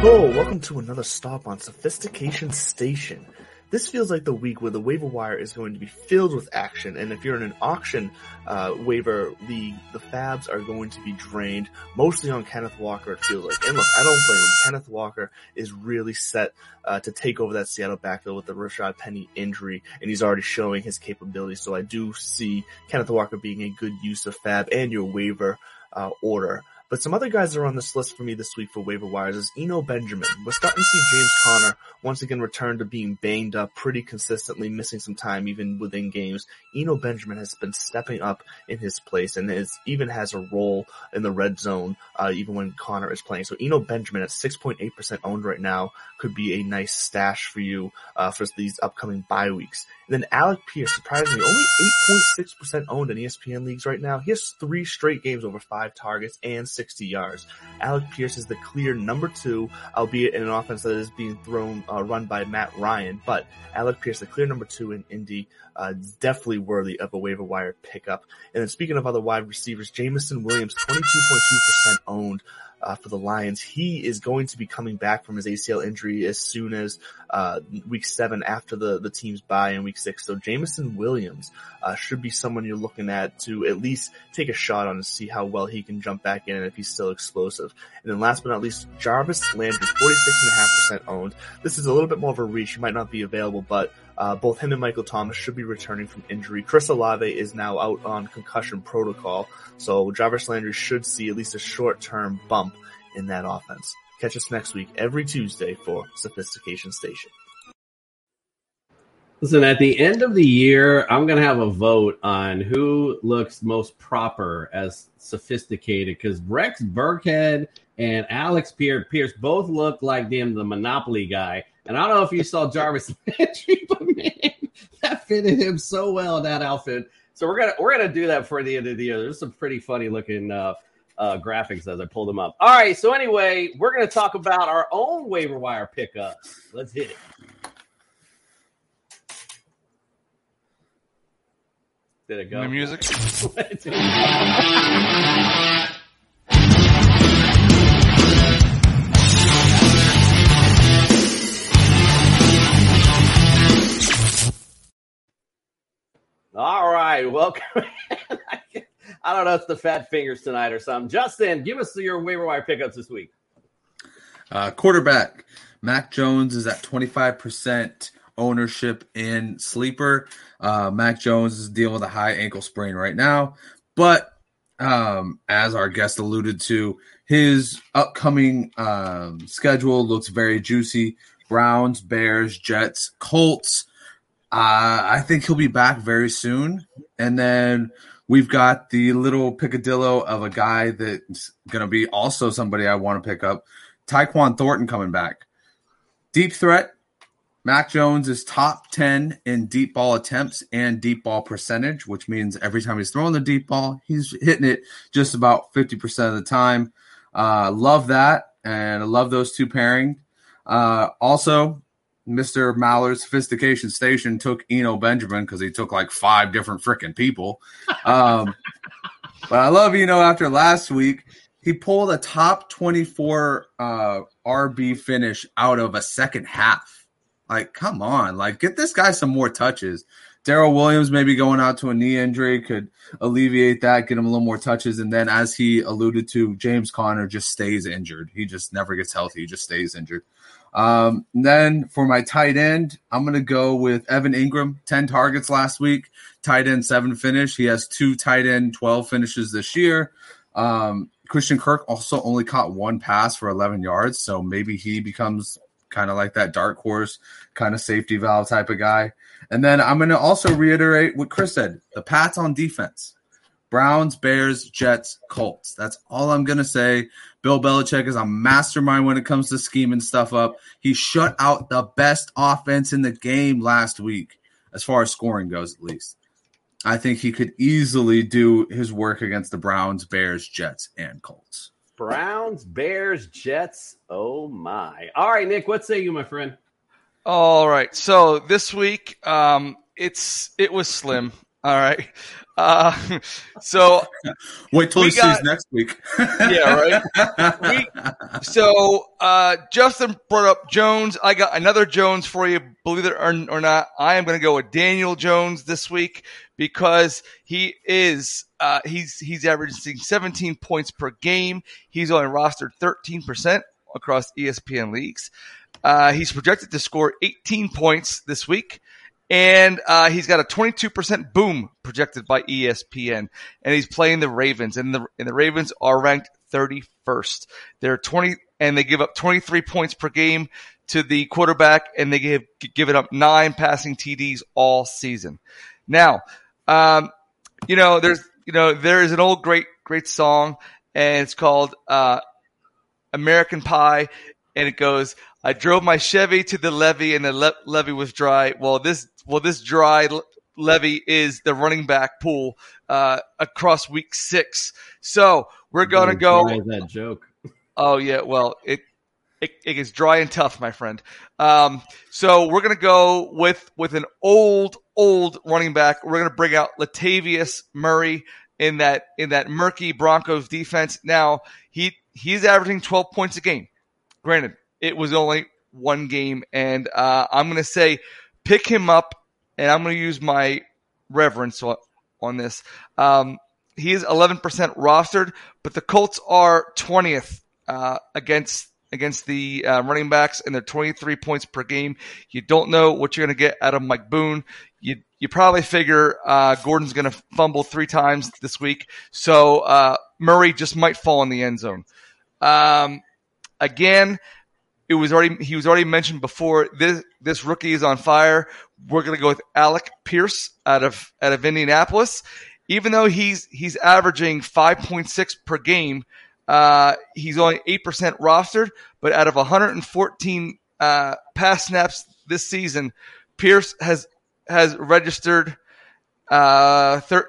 Hello, welcome to another stop on Sophistication Station. This feels like the week where the waiver wire is going to be filled with action, and if you're in an auction uh, waiver league, the fabs are going to be drained, mostly on Kenneth Walker, it feels like. And look, I don't blame him. Kenneth Walker is really set uh, to take over that Seattle backfield with the Rashad Penny injury, and he's already showing his capabilities, so I do see Kenneth Walker being a good use of fab and your waiver uh, order. But some other guys that are on this list for me this week for waiver wires is Eno Benjamin. We're starting to see James Conner once again return to being banged up pretty consistently, missing some time even within games. Eno Benjamin has been stepping up in his place and is, even has a role in the red zone, uh, even when Conner is playing. So Eno Benjamin at 6.8% owned right now could be a nice stash for you, uh, for these upcoming bye weeks. Then Alec Pierce, surprisingly, only 8.6% owned in ESPN leagues right now. He has three straight games over five targets and 60 yards. Alec Pierce is the clear number two, albeit in an offense that is being thrown, uh, run by Matt Ryan. But Alec Pierce, the clear number two in Indy, uh, definitely worthy of a waiver wire pickup. And then speaking of other wide receivers, Jameson Williams, 22.2% owned uh, for the Lions. He is going to be coming back from his ACL injury as soon as uh, week seven after the, the team's bye in week six. So Jameson Williams uh, should be someone you're looking at to at least take a shot on and see how well he can jump back in and if he's still explosive. And then last but not least, Jarvis Landry, 46.5% owned. This is a little bit more of a reach. He might not be available, but uh, both him and Michael Thomas should be returning from injury. Chris Olave is now out on concussion protocol, so Jarvis Landry should see at least a short-term bump in that offense. Catch us next week every Tuesday for Sophistication Station. Listen, at the end of the year, I'm going to have a vote on who looks most proper as sophisticated because Rex Burkhead and Alex Pierce, Pierce both look like them, the Monopoly guy. And I don't know if you saw Jarvis Landry, but man, that fitted him so well in that outfit. So we're gonna we're gonna do that for the end of the year. There's some pretty funny looking uh, uh, graphics as I pulled them up. All right, so anyway, we're gonna talk about our own waiver wire pickups. Let's hit it. Did it go? The music. welcome. I don't know, it's the fat fingers tonight or something. Justin, give us your waiver wire pickups this week. Uh, quarterback Mac Jones is at 25% ownership in sleeper. Uh, Mac Jones is dealing with a high ankle sprain right now, but um, as our guest alluded to, his upcoming um, schedule looks very juicy. Browns, Bears, Jets, Colts. Uh, I think he'll be back very soon. And then we've got the little picadillo of a guy that's going to be also somebody I want to pick up. Tyquan Thornton coming back. Deep threat. Mac Jones is top 10 in deep ball attempts and deep ball percentage, which means every time he's throwing the deep ball, he's hitting it just about 50% of the time. Uh, love that. And I love those two pairing. Uh, also, Mr. Mallard's Sophistication Station took Eno Benjamin because he took like five different freaking people. Um, but I love Eno after last week. He pulled a top 24 uh, RB finish out of a second half. Like, come on, like get this guy some more touches. Darrel Williams maybe going out to a knee injury could alleviate that, get him a little more touches. And then, as he alluded to, James Conner just stays injured. He just never gets healthy. He just stays injured. Um, then for my tight end, I'm going to go with Evan Engram, 10 targets last week, tight end seven finish. He has two tight end 12 finishes this year. Um, Christian Kirk also only caught one pass for 11 yards. So maybe he becomes kind of like that dark horse, kind of safety valve type of guy. And then I'm going to also reiterate what Chris said the Pats on defense. Browns, Bears, Jets, Colts. That's all I'm going to say. Bill Belichick is a mastermind when it comes to scheming stuff up. He shut out the best offense in the game last week, as far as scoring goes, at least. I think he could easily do his work against the Browns, Bears, Jets, and Colts. Browns, Bears, Jets. Oh my! All right, Nick, what say you, my friend? All right. So this week, um, it's it was slim. All right. Uh, so wait till he got- sees next week. yeah, right. We, so uh, Justin brought up Jones. I got another Jones for you. Believe it or, or not, I am going to go with Daniel Jones this week because he is uh, he's he's averaging 17 points per game. He's only rostered 13 percent across ESPN leagues. Uh, he's projected to score 18 points this week. And uh, he's got a 22% boom projected by ESPN, and he's playing the Ravens, and the and the Ravens are ranked 31st. They're 20, and they give up 23 points per game to the quarterback, and they give give it up nine passing TDs all season. Now, um, you know, there's you know there is an old great great song, and it's called uh, American Pie, and it goes, "I drove my Chevy to the levee, and the le- levee was dry." Well, this well this dry le- levee is the running back pool uh, across week six. So we're gonna go. That joke? Oh yeah, well it it, it gets dry and tough, my friend. Um, so we're gonna go with with an old old running back. We're gonna bring out Latavius Murray in that in that murky Broncos defense. Now he he's averaging 12 points a game. Granted, it was only one game, and uh, I'm gonna say pick him up, and I'm gonna use my reverence on, on this. Um, he is 11% rostered, but the Colts are 20th uh, against against the uh, running backs, and they're 23 points per game. You don't know what you're going to get out of Mike Boone. You you probably figure uh, Gordon's going to fumble three times this week, so uh, Murray just might fall in the end zone. Um, again, it was already he was already mentioned before. This this rookie is on fire. We're going to go with Alec Pierce out of out of Indianapolis. Even though he's he's averaging 5.6 per game, uh, he's only eight percent rostered. But out of 114 uh, pass snaps this season, Pierce has has registered uh, thir-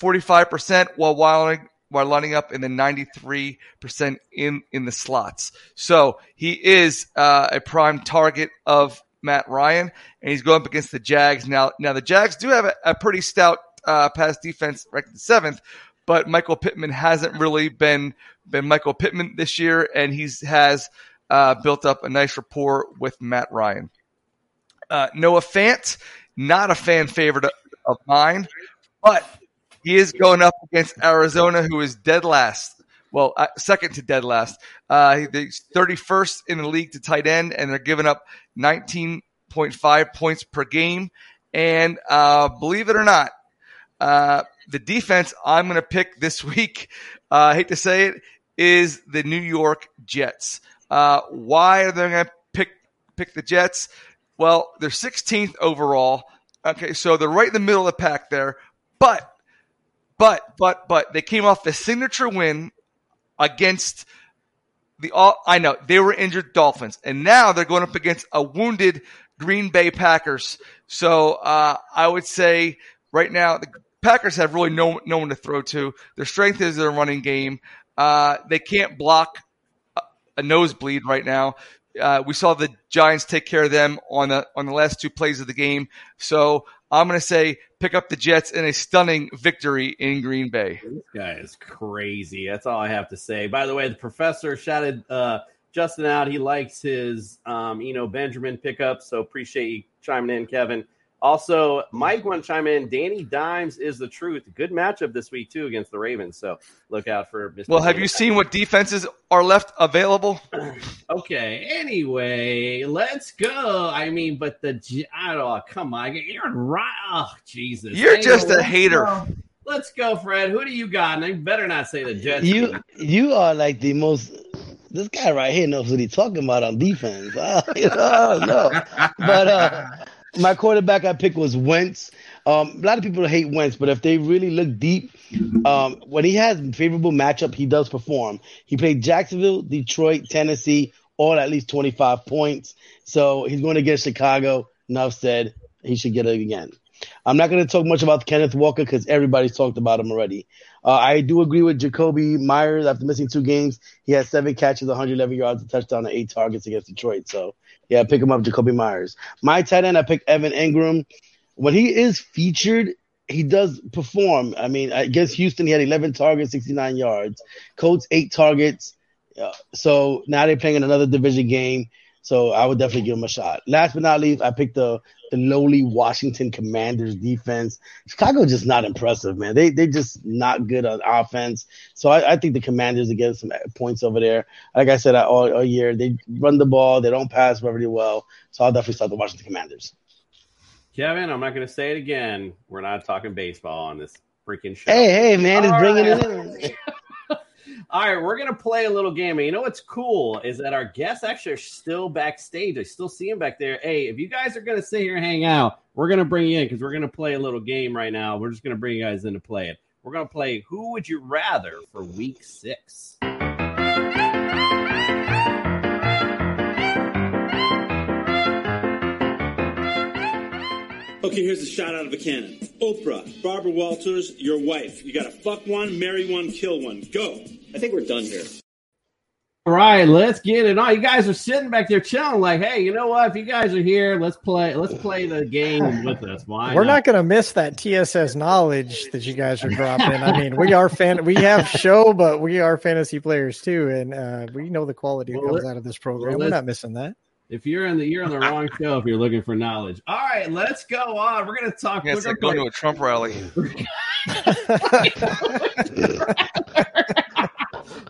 45% while lining, while lining up in the 93% in, in the slots. So he is uh, a prime target of Matt Ryan, and he's going up against the Jags. Now, now the Jags do have a, a pretty stout uh, pass defense ranked seventh, but Michael Pittman hasn't really been been Michael Pittman this year, and he's has uh, built up a nice rapport with Matt Ryan. Uh, Noah Fant, not a fan favorite of mine, but he is going up against Arizona, who is dead last. Well, uh, second to dead last. Uh, he's 31st in the league to tight end, and they're giving up 19.5 points per game. And uh, believe it or not, uh, the defense I'm going to pick this week, uh, I hate to say it, is the New York Jets. Uh, why are they going to pick pick the Jets? Well, they're 16th overall. Okay, so they're right in the middle of the pack there. But, but, but, but they came off the signature win against the all. I know they were injured Dolphins, and now they're going up against a wounded Green Bay Packers. So uh, I would say right now the Packers have really no no one to throw to. Their strength is their running game. Uh, they can't block a- a nosebleed right now. Uh, we saw the Giants take care of them on the on the last two plays of the game. So I'm going to say pick up the Jets in a stunning victory in Green Bay. This guy is crazy. That's all I have to say. By the way, the professor shouted uh, Justin out. He likes his um, Eno Benjamin pickup. So appreciate you chiming in, Kevin. Also, Mike want to chime in. Danny Dimes is the truth. Good matchup this week too against the Ravens. So look out for Mr. Well, have you seen what defenses are left available? Okay. Anyway, let's go. I mean, but the J- I don't. know, Come on, you're right. Oh, Jesus, You're Anyway, just a let's hater. go. Let's go, Fred. Who do you got? And I better not say the Jets. You you are like the most. This guy right here knows what he's talking about on defense. I, you know, I don't know, but uh, my quarterback I picked was Wentz. Um, a lot of people hate Wentz, but if they really look deep, um, when he has favorable matchup, he does perform. He played Jacksonville, Detroit, Tennessee, all at least twenty five points. So he's going to get Chicago. Enough said. He should get it again. I'm not going to talk much about Kenneth Walker because everybody's talked about him already. Uh, I do agree with Jakobi Meyers after missing two games. He had seven catches, 111 yards, a touchdown, and eight targets against Detroit. So, yeah, pick him up, Jakobi Meyers. My tight end, I picked Evan Engram. When he is featured, he does perform. I mean, against Houston, he had 11 targets, 69 yards. Colts, eight targets. Uh, so now they're playing in another division game. So I would definitely give him a shot. Last but not least, I picked the the lowly Washington Commanders defense. Chicago just not impressive, man. They they just not good on offense. So I, I think the Commanders are getting some points over there. Like I said all, all year, they run the ball, they don't pass very well. So I'll definitely start the Washington Commanders. Kevin, I'm not going to say it again. We're not talking baseball on this freaking show. Hey, hey, man, it's bringing right. it in. All right, we're gonna play a little game. And you know what's cool is that our guests actually are still backstage. I still see them back there. Hey, if you guys are gonna sit here and hang out, we're gonna bring you in because we're gonna play a little game right now. We're just gonna bring you guys in to play it. We're gonna play Who Would You Rather for Week Six. Okay, here's a shot out of a cannon. Oprah, Barbara Walters, your wife. You gotta fuck one, marry one, kill one. Go. I think we're done here. All right, let's get it on. You guys are sitting back there chilling, like, hey, you know what? If you guys are here, let's play. Let's play the game with us. Why? We're not going to miss that TSS knowledge that you guys are dropping. I mean, we are fan. We have show, but we are fantasy players too, and uh, we know the quality that comes out of this program. well, We're not missing that. If you're in the you're on the wrong show if you're looking for knowledge. All right, let's go on. We're gonna talk. Yeah, it's like going to a Trump rally.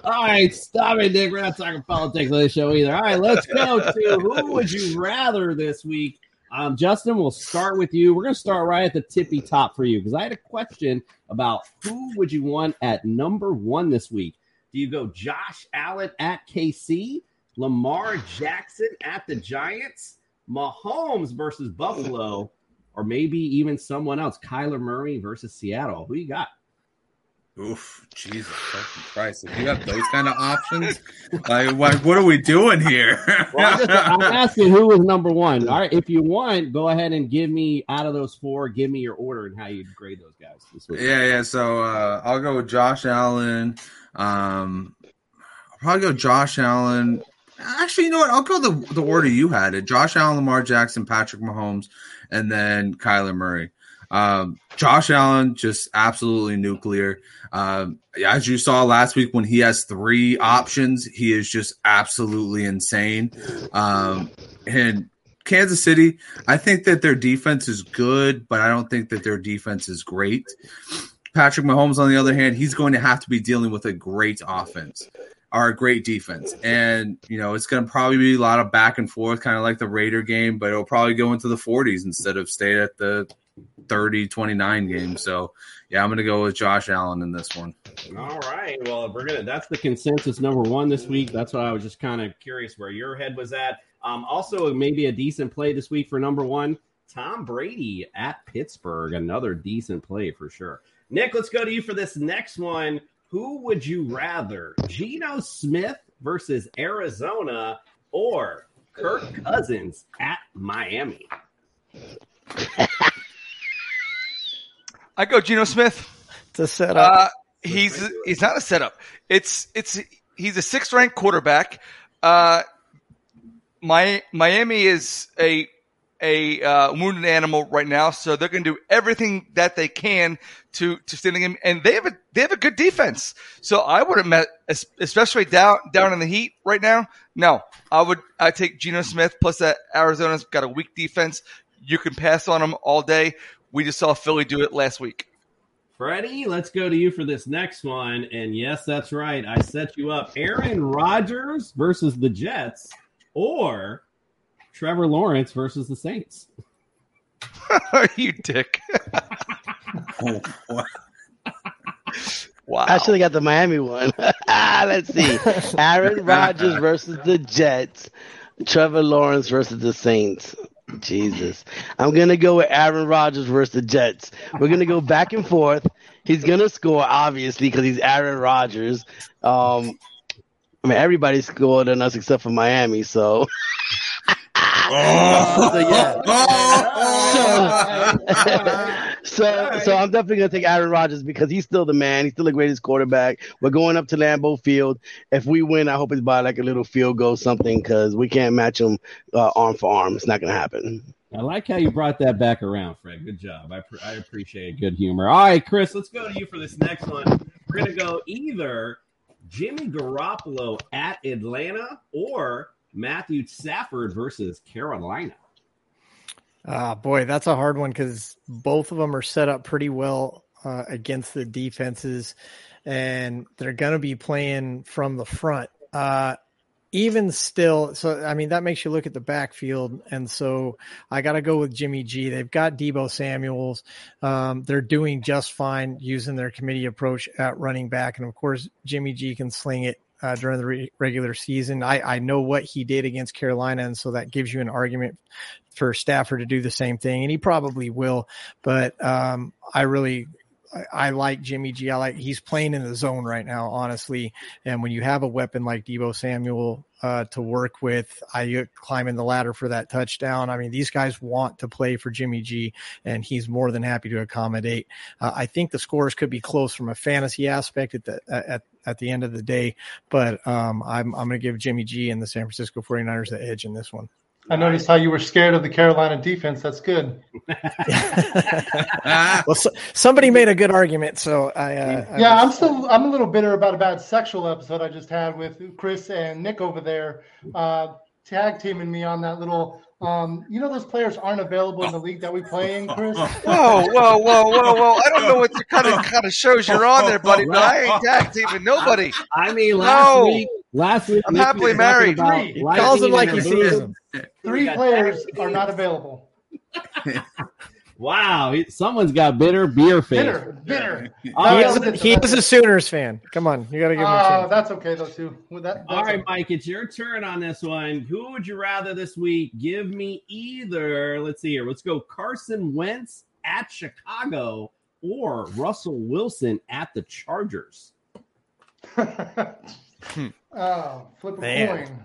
All right, stop it, Nick. We're not talking politics on this show either. All right, let's go to who would you rather this week. Um, Justin, we'll start with you. We're going to start right at the tippy top for you because I had a question about who would you want at number one this week. Do you go Josh Allen at KC, Lamar Jackson at the Giants, Mahomes versus Buffalo, or maybe even someone else, Kyler Murray versus Seattle. Who you got? Oof, Jesus Christ! If you have those kind of options, like, like what are we doing here? Well, I'm, just, I'm asking who was number one. All right, if you want, go ahead and give me out of those four, give me your order and how you grade those guys. This week. Yeah, yeah. So uh, I'll go with Josh Allen. Um, I'll probably go Josh Allen. Actually, you know what? I'll go the the order you had it: Josh Allen, Lamar Jackson, Patrick Mahomes, and then Kyler Murray. Um, Josh Allen just absolutely nuclear. Um, as you saw last week, when he has three options, he is just absolutely insane. Um, and Kansas City, I think that their defense is good, but I don't think that their defense is great. Patrick Mahomes, on the other hand, he's going to have to be dealing with a great offense or a great defense. And, you know, it's going to probably be a lot of back and forth, kind of like the Raider game, but it'll probably go into the 40s instead of stay at the 30 29 game. So, yeah, I'm going to go with Josh Allen in this one. All right. Well, we're gonna. That's the consensus number one this week. That's why I was just kind of curious where your head was at. Um, also, maybe a decent play this week for number one, Tom Brady at Pittsburgh. Another decent play for sure. Nick, let's go to you for this next one. Who would you rather, Geno Smith versus Arizona or Kirk Cousins at Miami? I go Geno Smith. It's a setup. Uh, he's he's not a setup. It's it's he's a sixth ranked quarterback. Uh, my Miami is a a uh, wounded animal right now, so they're going to do everything that they can to to stand him. And they have a they have a good defense. So I would have met, especially down down in the heat right now. No, I would I take Geno Smith plus that Arizona's got a weak defense. You can pass on them all day. We just saw Philly do it last week. Freddie, let's go to you for this next one. And yes, that's right. I set you up. Aaron Rodgers versus the Jets or Trevor Lawrence versus the Saints. Are you dick. wow. I should have got the Miami one. Ah, let's see. Aaron Rodgers versus the Jets. Trevor Lawrence versus the Saints. Jesus. I'm to go with Aaron Rodgers versus the Jets. We're to go back and forth. He's to score, obviously, because he's Aaron Rodgers. Um, I mean, everybody scored on us except for Miami, so. so yeah. so, so I'm definitely gonna take Aaron Rodgers because he's still the man. He's still the greatest quarterback. We're going up to Lambeau Field. If we win, I hope it's by like a little field goal something because we can't match him uh, arm for arm. It's not gonna happen. I like how you brought that back around, Fred. Good job. I, I appreciate good humor. All right, Chris, let's go to you for this next one. We're gonna go either Jimmy Garoppolo at Atlanta or Matthew Stafford versus Carolina. Ah, boy, that's a hard one because both of them are set up pretty well uh, against the defenses, and they're going to be playing from the front. Uh, even still, so I mean that makes you look at the backfield, and so I got to go with Jimmy G. They've got Deebo Samuel's. Um, they're doing just fine using their committee approach at running back, and of course Jimmy G can sling it uh, during the re- regular season. I, I know what he did against Carolina, and so that gives you an argument for Stafford to do the same thing, and he probably will. But um, I really. I, I like Jimmy G. I like he's playing in the zone right now, honestly. And when you have a weapon like Deebo Samuel uh, to work with, I climbing the ladder for that touchdown. I mean, these guys want to play for Jimmy G, and he's more than happy to accommodate. Uh, I think the scores could be close from a fantasy aspect at the at at the end of the day, but um, I'm I'm going to give Jimmy G and the San Francisco 49ers the edge in this one. I noticed how you were scared of the Carolina defense. That's good. well, so, somebody made a good argument, so I. Uh, I yeah, was- I'm still I'm a little bitter about a bad sexual episode I just had with Chris and Nick over there, uh, tag teaming me on that little. Um, you know those players aren't available in the league that we play in, Chris. Whoa, whoa, whoa, whoa, whoa! I don't know what kind of kind of shows you're on there, buddy, but I ain't tag teaming nobody. I mean, last no. week, last week, I'm Nick happily married. about He calls him like their he sees him. Three players tag are not available. Wow, someone's got bitter beer face. Bitter, bitter. All he, is, let's- he is a Sooners fan. Come on, you got to give him a Oh, chance. that's okay though too. Well, that, All that's right, okay. Mike, it's your turn on this one. Who would you rather this week? Give me either. Let's see here. Let's go Carson Wentz at Chicago or Russell Wilson at the Chargers. Oh, flip a Man. coin.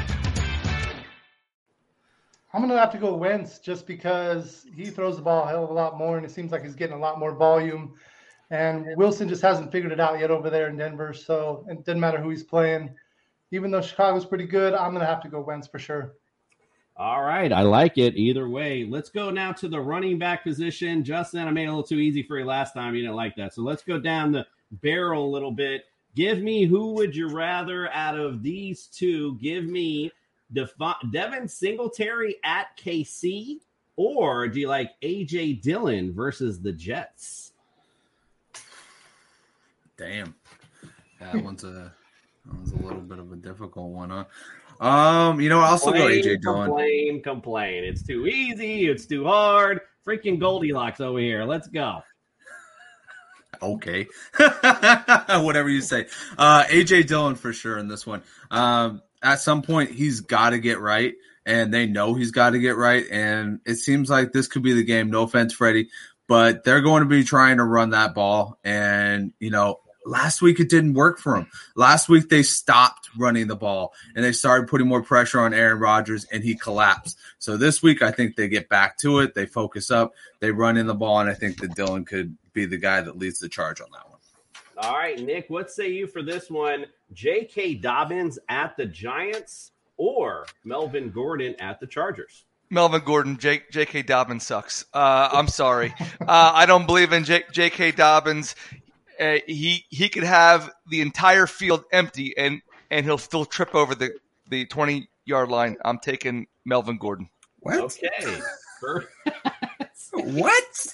I'm gonna have to go Wentz just because he throws the ball a hell of a lot more, and it seems like he's getting a lot more volume. And Wilson just hasn't figured it out yet over there in Denver. So it doesn't matter who he's playing. Even though Chicago's pretty good, I'm gonna have to go Wentz for sure. All right, I like it either way. Let's go now to the running back position. Justin, I made it a little too easy for you last time. You didn't like that. So let's go down the barrel a little bit. Give me who would you rather out of these two? Give me Defi- Devin Singletary at KC, or do you like AJ Dillon versus the Jets? Damn, that one's a that one's a little bit of a difficult one, huh? Um, you know, I'll still go AJ Dillon. Complain, complain. It's too easy. It's too hard. Freaking Goldilocks over here. Let's go. Okay, whatever you say. Uh, AJ Dillon for sure in this one. Um, at some point, he's got to get right, and they know he's got to get right. And it seems like this could be the game. No offense, Freddie, but they're going to be trying to run that ball. And you know, last week it didn't work for them. Last week they stopped running the ball and they started putting more pressure on Aaron Rodgers, and he collapsed. So this week, I think they get back to it. They focus up. They run in the ball, and I think that Dillon could be the guy that leads the charge on that one. All right, Nick, what say you for this one? J.K. Dobbins at the Giants or Melvin Gordon at the Chargers? Melvin Gordon, J- J.K. Dobbins sucks. Uh, I'm sorry. uh, I don't believe in J- J.K. Dobbins. Uh, he he could have the entire field empty and and he'll still trip over the the 20 yard line. I'm taking Melvin Gordon. What? Okay. What?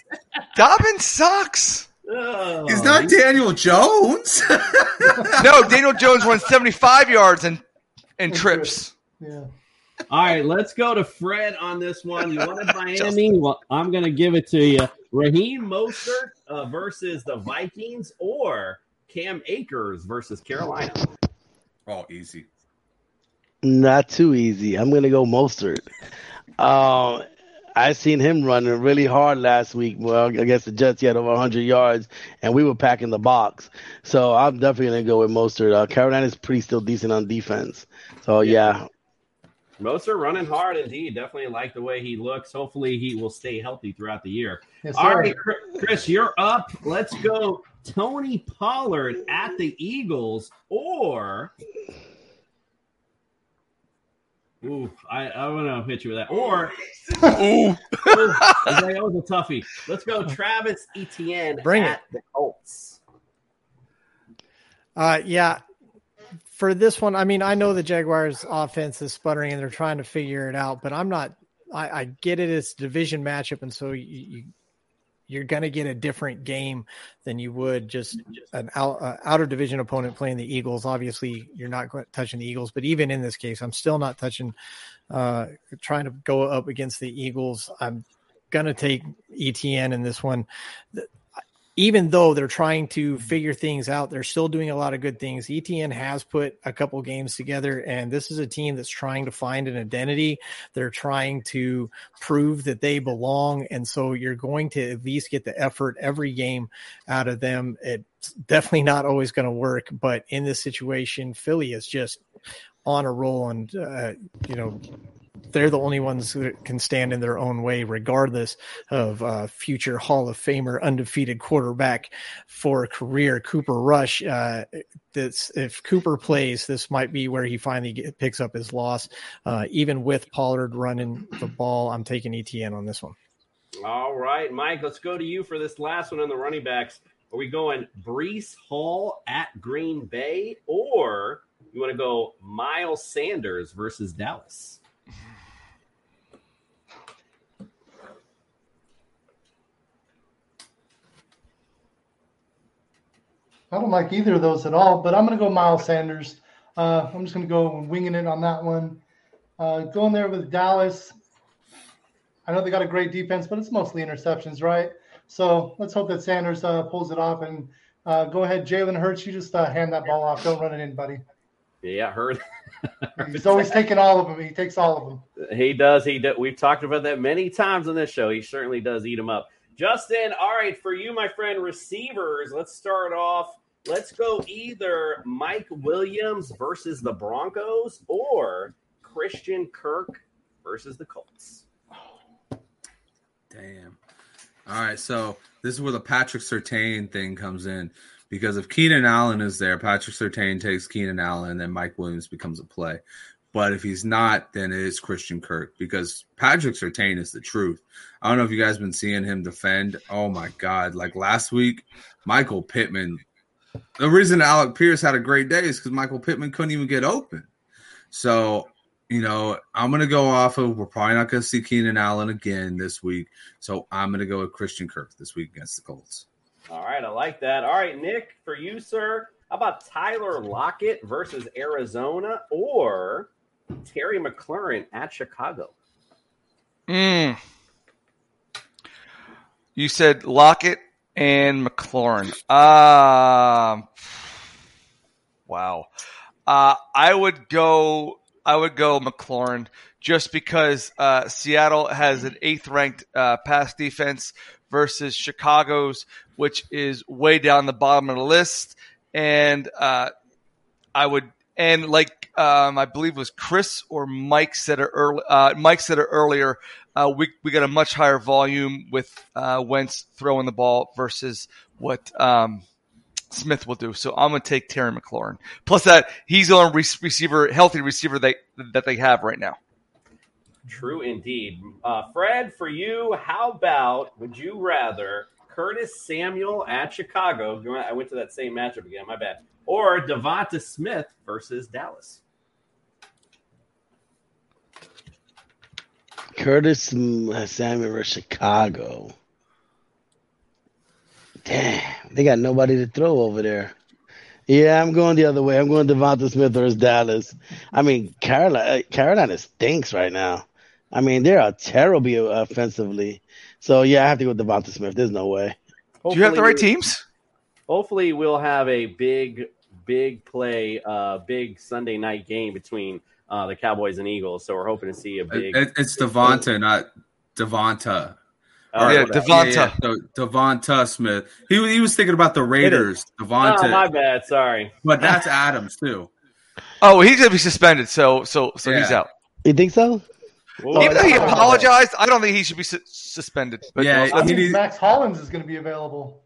Dobbins sucks. Oh, He's not Daniel Jones. no, Daniel Jones runs 75 yards and and trips. Yeah. All right, let's go to Fred on this one. You wanted Miami? Well, I'm going to give it to you. Raheem Mostert uh, versus the Vikings or Cam Akers versus Carolina? oh, easy. Not too easy. I'm gonna go Mostert. Um, I seen him running really hard last week. Well, against the Jets, he had over 100 yards, and we were packing the box. So I'm definitely gonna go with Mostert. Uh, Carolina's pretty still decent on defense. So yeah, Mostert running hard indeed. Definitely like the way he looks. Hopefully, he will stay healthy throughout the year. Yes, All sir. right, Chris, you're up. Let's go. Tony Pollard at the Eagles or. Ooh, I, I want to hit you with that. Or. Ooh. that was a toughie. Let's go. Travis Etienne Bring at the Colts. Uh, yeah. For this one, I mean, I know the Jaguars' offense is sputtering and they're trying to figure it out, but I'm not. I, I get it; it's a division matchup, and so you, you you're going to get a different game than you would just an out, uh, outer division opponent playing the Eagles. Obviously, you're not touching the Eagles, but even in this case, I'm still not touching. Uh, trying to go up against the Eagles, I'm going to take Etienne in this one. Even though they're trying to figure things out, they're still doing a lot of good things. Etienne has put a couple games together, and this is a team that's trying to find an identity. They're trying to prove that they belong, and so you're going to at least get the effort every game out of them. It's definitely not always going to work, but in this situation, Philly is just on a roll, and uh, you know they're the only ones that can stand in their own way, regardless of uh, future Hall of Famer, undefeated quarterback for a career, Cooper Rush. Uh, this, if Cooper plays, this might be where he finally get, picks up his loss. Uh, even with Pollard running the ball, I'm taking Etienne on this one. All right, Mike, let's go to you for this last one on the running backs. Are we going Breece Hall at Green Bay, or you want to go Miles Sanders versus Dallas? I don't like either of those at all, but I'm going to go Miles Sanders. Uh, I'm just going to go winging it on that one. Uh, going there with Dallas. I know they got a great defense, but it's mostly interceptions, right? So let's hope that Sanders uh, pulls it off. And uh, go ahead, Jalen Hurts. You just uh, hand that ball off. Don't run it in, buddy. Yeah, heard. He's always taking all of them. He takes all of them. He does. He do, we've talked about that many times on this show. He certainly does eat them up. Justin, all right, for you, my friend, receivers. Let's start off. Let's go either Mike Williams versus the Broncos or Christian Kirk versus the Colts. Damn. All right, so this is where the Patrick Surtain thing comes in because if Keenan Allen is there, Patrick Surtain takes Keenan Allen, and then Mike Williams becomes a play. But if he's not, then it is Christian Kirk because Patrick Surtain is the truth. I don't know if you guys been seeing him defend. Oh my God! Like last week, Michael Pittman. The reason Alec Pierce had a great day is because Michael Pittman couldn't even get open. So you know, I'm gonna go off of. We're probably not gonna see Keenan Allen again this week, so I'm gonna go with Christian Kirk this week against the Colts. All right, I like that. All right, Nick, for you, sir, how about Tyler Lockett versus Arizona or Terry McLaurin at Chicago? Mm. You said Lockett and McLaurin. Um, wow. Uh, I would go. I would go McLaurin just because uh, Seattle has an eighth ranked uh, pass defense versus Chicago's, which is way down the bottom of the list. And uh, I would, and like um, I believe it was Chris or Mike said it early. Uh, Mike said it earlier. Uh, we we got a much higher volume with uh, Wentz throwing the ball versus what um, Smith will do. So I'm going to take Terry McLaurin. Plus that he's the only re- receiver, healthy receiver they that they have right now. True indeed. Uh, Fred, for you, how about would you rather Curtis Samuel at Chicago? I went to that same matchup again. My bad. Or Devonta Smith versus Dallas. Curtis Samuel versus Chicago. Damn, they got nobody to throw over there. Yeah, I'm going the other way. I'm going Devonta Smith versus Dallas. I mean, Carolina, Carolina stinks right now. I mean, they are a terrible offensively. So yeah, I have to go with Devonta Smith. There's no way. Do you have the right teams? Hopefully, we'll have a big, big play, uh, big Sunday night game between uh, the Cowboys and Eagles. So we're hoping to see a big. It, it's Devonta, not Devonta. Oh, yeah, Devonta. Yeah, yeah. So, Devonta Smith. He he was thinking about the Raiders. Devonta. Oh, my bad. Sorry. But that's Adams too. Oh, he's gonna be suspended. So so so he's out. You think so? Even though he apologized, I don't think he should be su- suspended. But I think Mack Hollins is going to be available.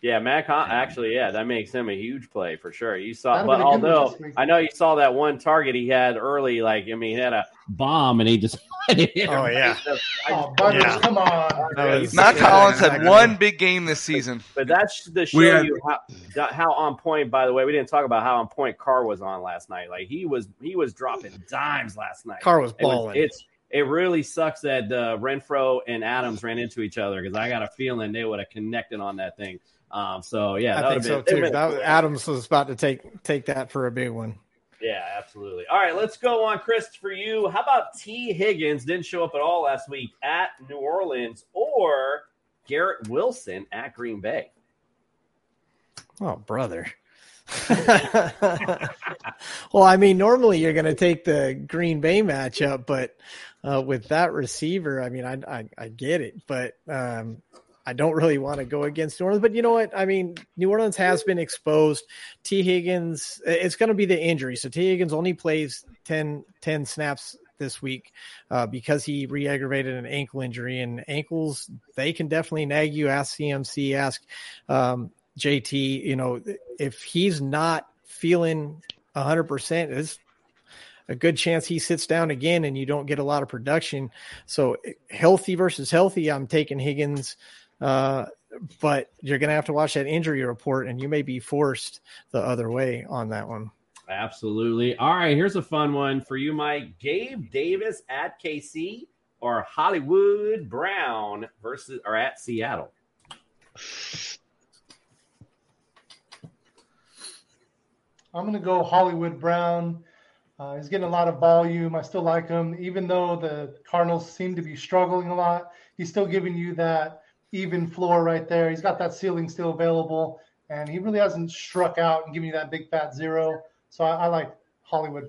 Yeah, Mack. Ho- Actually, yeah, that makes him a huge play for sure. You saw, That'd but been a good one although. I know you saw that one target he had early, like I mean, he had a bomb and he just. Oh yeah. Oh, Butters, Yeah. come on. Mack Hollins had one big game this season. But that's to show had- you how, how on point. By the way, we didn't talk about how on point Carr was on last night. Like he was, he was dropping dimes last night. Carr was It balling. it's it really sucks that uh, Renfrow and Adams ran into each other because I got a feeling they would have connected on that thing. Um, so yeah, that I think so been- too. That. Adams was about to take take that for a big one. Yeah, absolutely. All right, let's go on, Chris. For you, how about T. Higgins didn't show up at all last week at New Orleans, or Garrett Wilson at Green Bay? Oh, brother. well, I mean, normally you're going to take the Green Bay matchup, but uh, with that receiver, I mean, I, I I get it, but um, I don't really want to go against New Orleans. But you know what? I mean, New Orleans has been exposed. T. Higgins, it's going to be the injury. So T. Higgins only plays 10, 10 snaps this week uh, because he re-aggravated an ankle injury and ankles they can definitely nag you ask cmc ask um, jt you know if he's not feeling 100% it's a good chance he sits down again and you don't get a lot of production. So healthy versus healthy, I'm taking Higgins. Uh, but you're going to have to watch that injury report and you may be forced the other way on that one. Absolutely. All right, here's a fun one for you, Mike. Gabe Davis at KC or Hollywood Brown versus or at Seattle. I'm going to go Hollywood Brown. Uh, he's getting a lot of volume. I still like him, even though the Cardinals seem to be struggling a lot. He's still giving you that even floor right there. He's got that ceiling still available, and he really hasn't struck out and given you that big fat zero. So I, I like Hollywood.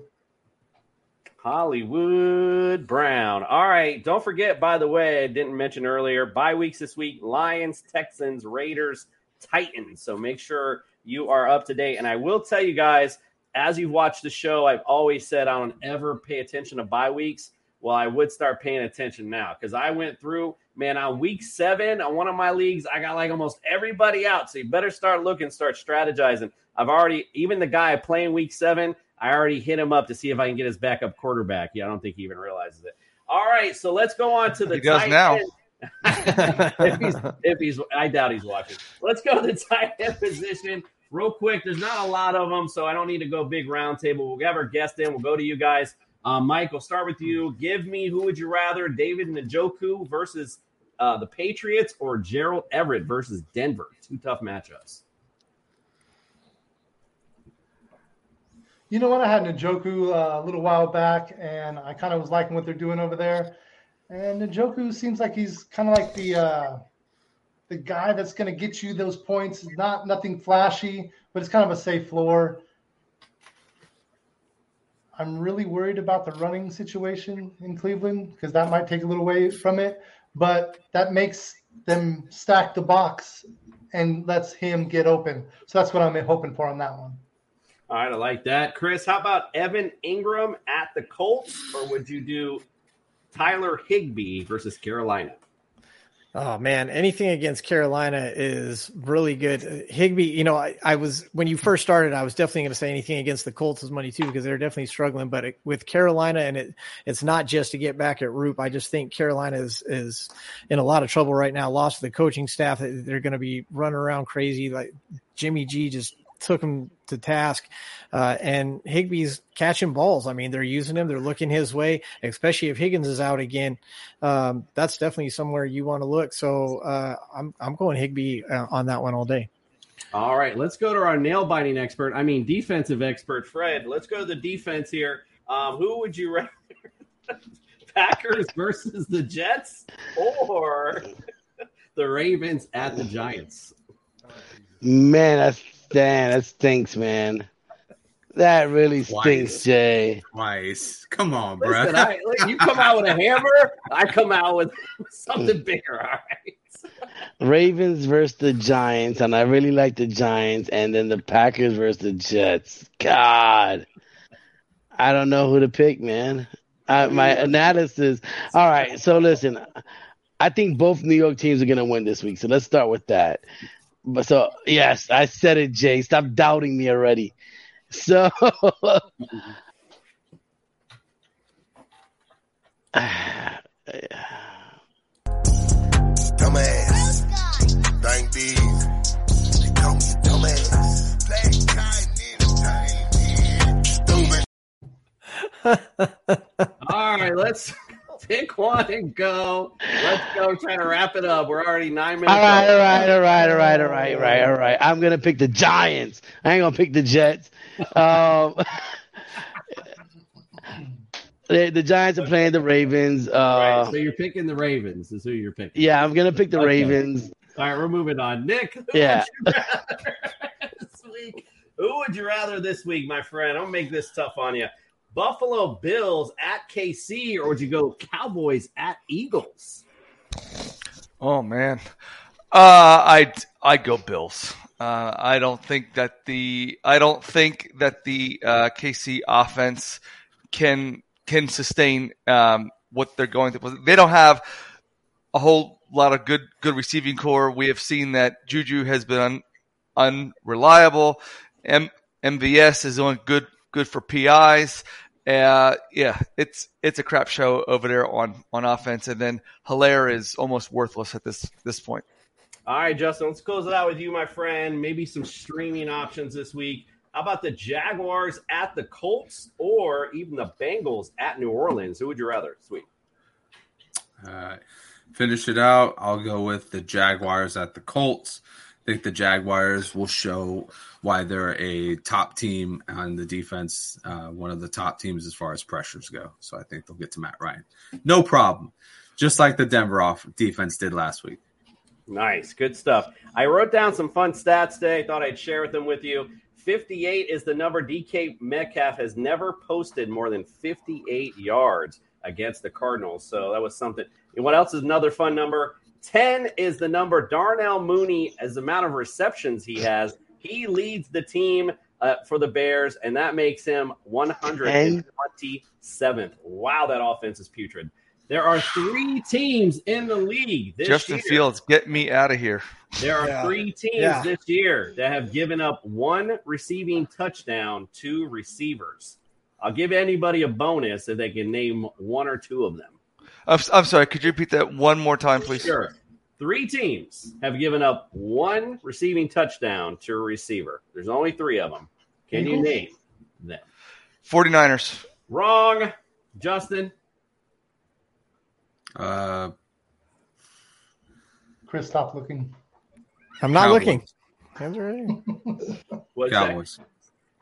Hollywood Brown. All right. Don't forget, by the way, I didn't mention earlier, bye weeks this week Lions, Texans, Raiders, Titans. So make sure you are up to date. And I will tell you guys, as you've watched the show, I've always said I don't ever pay attention to bye weeks. Well, I would start paying attention now because I went through, man, on week seven on one of my leagues, I got like almost everybody out. So you better start looking, start strategizing. I've already, even the guy playing week seven, I already hit him up to see if I can get his backup quarterback. Yeah, I don't think he even realizes it. All right, so let's go on to the He does tight now. If he's if he's I doubt he's watching. Let's go to the tight end position real quick. There's not a lot of them, so I don't need to go big round table. We'll have our guest in. We'll go to you guys. Um, Mike, we'll start with you. Give me who would you rather, David Njoku versus uh, the Patriots or Gerald Everett versus Denver? Two tough matchups. You know what? I had Njoku uh, a little while back, and I kind of was liking what they're doing over there. And Njoku seems like he's kind of like the uh, the guy that's going to get you those points. Not nothing flashy, but it's kind of a safe floor. I'm really worried about the running situation in Cleveland because that might take a little away from it. But that makes them stack the box and lets him get open. So that's what I'm hoping for on that one. All right, I like that. Chris, how about Evan Engram at the Colts, or would you do Tyler Higbee versus Carolina? Oh man, anything against Carolina is really good. Higbee, you know, I, I was when you first started, I was definitely going to say anything against the Colts is money too because they're definitely struggling. But it, with Carolina, and it it's not just to get back at Roop. I just think Carolina is is in a lot of trouble right now. Lost the coaching staff. They're going to be running around crazy. Like Jimmy G just took him to task. Uh, and Higbee's catching balls. I mean, they're using him. They're looking his way, especially if Higgins is out again. Um, that's definitely somewhere you want to look. So uh, I'm I'm going Higbee uh, on that one all day. All right, let's go to our nail biting expert. I mean, defensive expert, Fred. Let's go to the defense here. Um, who would you rather? Packers versus the Jets or the Ravens at the Giants? Man, that's damn, that stinks, man. That really stinks, Twice. Jay. Twice. Come on, bro. Listen, I, look, you come out with a hammer, I come out with something mm. bigger. All right. Ravens versus the Giants, and I really like the Giants, and then the Packers versus the Jets. God, I don't know who to pick, man. I, my analysis. All right, so listen, I think both New York teams are gonna win this week. So let's start with that. But so yes, I said it, Jay. Stop doubting me already. So Dumbass. Thank these. They call me dumbass. Black cotton Stupid. All right, let's pick one and go. Let's go. try to wrap it up. We're already nine minutes. All right, all right, all right, all right, all right, all right, all right. I'm gonna pick the Giants. I ain't gonna pick the Jets. Um, the, the Giants are playing the Ravens. Uh, right, so you're picking the Ravens. Is who you're picking. yeah, I'm gonna pick the Okay. Ravens. All right, we're moving on. Nick, who Yeah. would you rather this week? Who would you rather this week, my friend? Gonna make this tough on you. Buffalo Bills at KC, or would you go Cowboys at Eagles? Oh man, uh, I'd I'd go Bills. Uh, I don't think that the I don't think that the uh, KC offense can can sustain um, what they're going through. They don't have a whole lot of good good receiving core. We have seen that Juju has been un, unreliable. M, MVS is only good good for PIs, Uh, yeah, it's it's a crap show over there on on offense, and then Helaire is almost worthless at this this point. All right, Justin, let's close it out with you, my friend. Maybe some streaming options this week. How about the Jaguars at the Colts or even the Bengals at New Orleans? Who would you rather? Sweet. Uh, finish it out. I'll go with the Jaguars at the Colts. I think the Jaguars will show why they're a top team on the defense, uh, one of the top teams as far as pressures go. So I think they'll get to Matt Ryan. No problem. Just like the Denver off defense did last week. Nice, good stuff. I wrote down some fun stats today. Thought I'd share with them with you. 58 is the number DK Metcalf has never posted more than 58 yards against the Cardinals. So that was something. And what else is another fun number? 10 is the number Darnell Mooney as the amount of receptions he has. He leads the team uh, for the Bears, and that makes him 127th. Wow, that offense is putrid. There are three teams in the league this Justin year. Fields, get me out of here. There are Yeah. three teams Yeah. this year that have given up one receiving touchdown to receivers. I'll give anybody a bonus if they can name one or two of them. I'm, I'm sorry. Could you repeat that one more time, please? Sure. Three teams have given up one receiving touchdown to a receiver. There's only three of them. Can you name them? 49ers. Wrong. Justin. Uh, Chris, stop looking. I'm not Cowboys. looking. That's all right. What's that? Cowboys.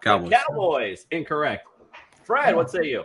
Cowboys. Cowboys. Incorrect. Fred, what say you?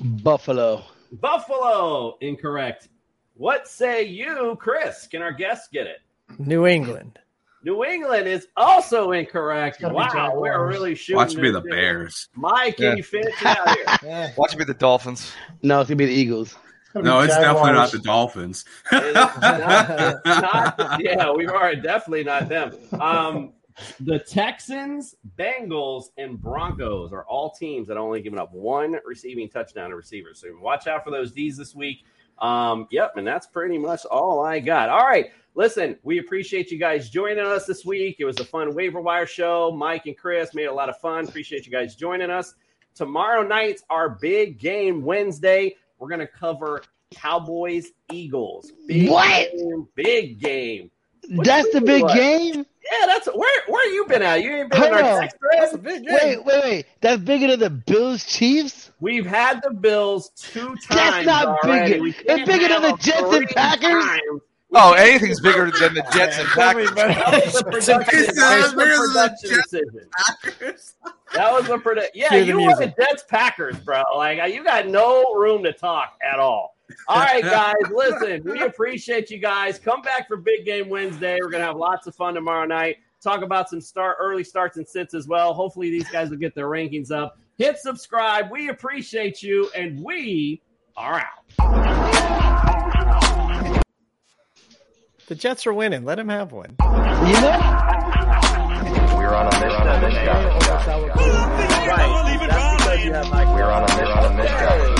Buffalo. Buffalo. Incorrect. What say you, Chris? Can our guests get it? New England. New England is also incorrect. Wow, we're really shooting. Watch me this the thing. Bears. Mike, can Yeah. you finish it out here? Watch me the Dolphins. No, it's gonna be the Eagles. No, it's definitely not the Dolphins. Not- not- yeah, we are definitely not them. Um, the Texans, Bengals, and Broncos are all teams that only given up one receiving touchdown to receivers. So watch out for those D's this week. Um, yep, and that's pretty much all I got. All right, listen, we appreciate you guys joining us this week. It was a fun waiver wire show. Mike and Chris made a lot of fun. Appreciate you guys joining us. Tomorrow night's our big game Wednesday. We're gonna cover Cowboys Eagles. Big What? game, big game. What That's the big what? game. Yeah, that's where where you been at? You ain't been in our text thread? That's a big game. Wait, wait, wait. That's bigger than the Bills Chiefs. We've had the Bills two times. That's not already. bigger. It's bigger than the Jets and Packers? times. Oh, anything's bigger than the Jets and Packers. That was a production, He that was a than the production Jets decision. That was a prediction. Yeah, you music. the Jets Packers, bro. Like you got no room to talk at all. All right, guys, listen, we appreciate you guys. Come back for Big Game Wednesday. We're gonna have lots of fun tomorrow night. Talk about some start early starts and sits as well. Hopefully, these guys will get their rankings up. Hit subscribe. We appreciate you, and we are out. The Jets are winning. Let them have one. You know? We're on a mission. Right. That's because you have Mike. We're on a mission. on a mission.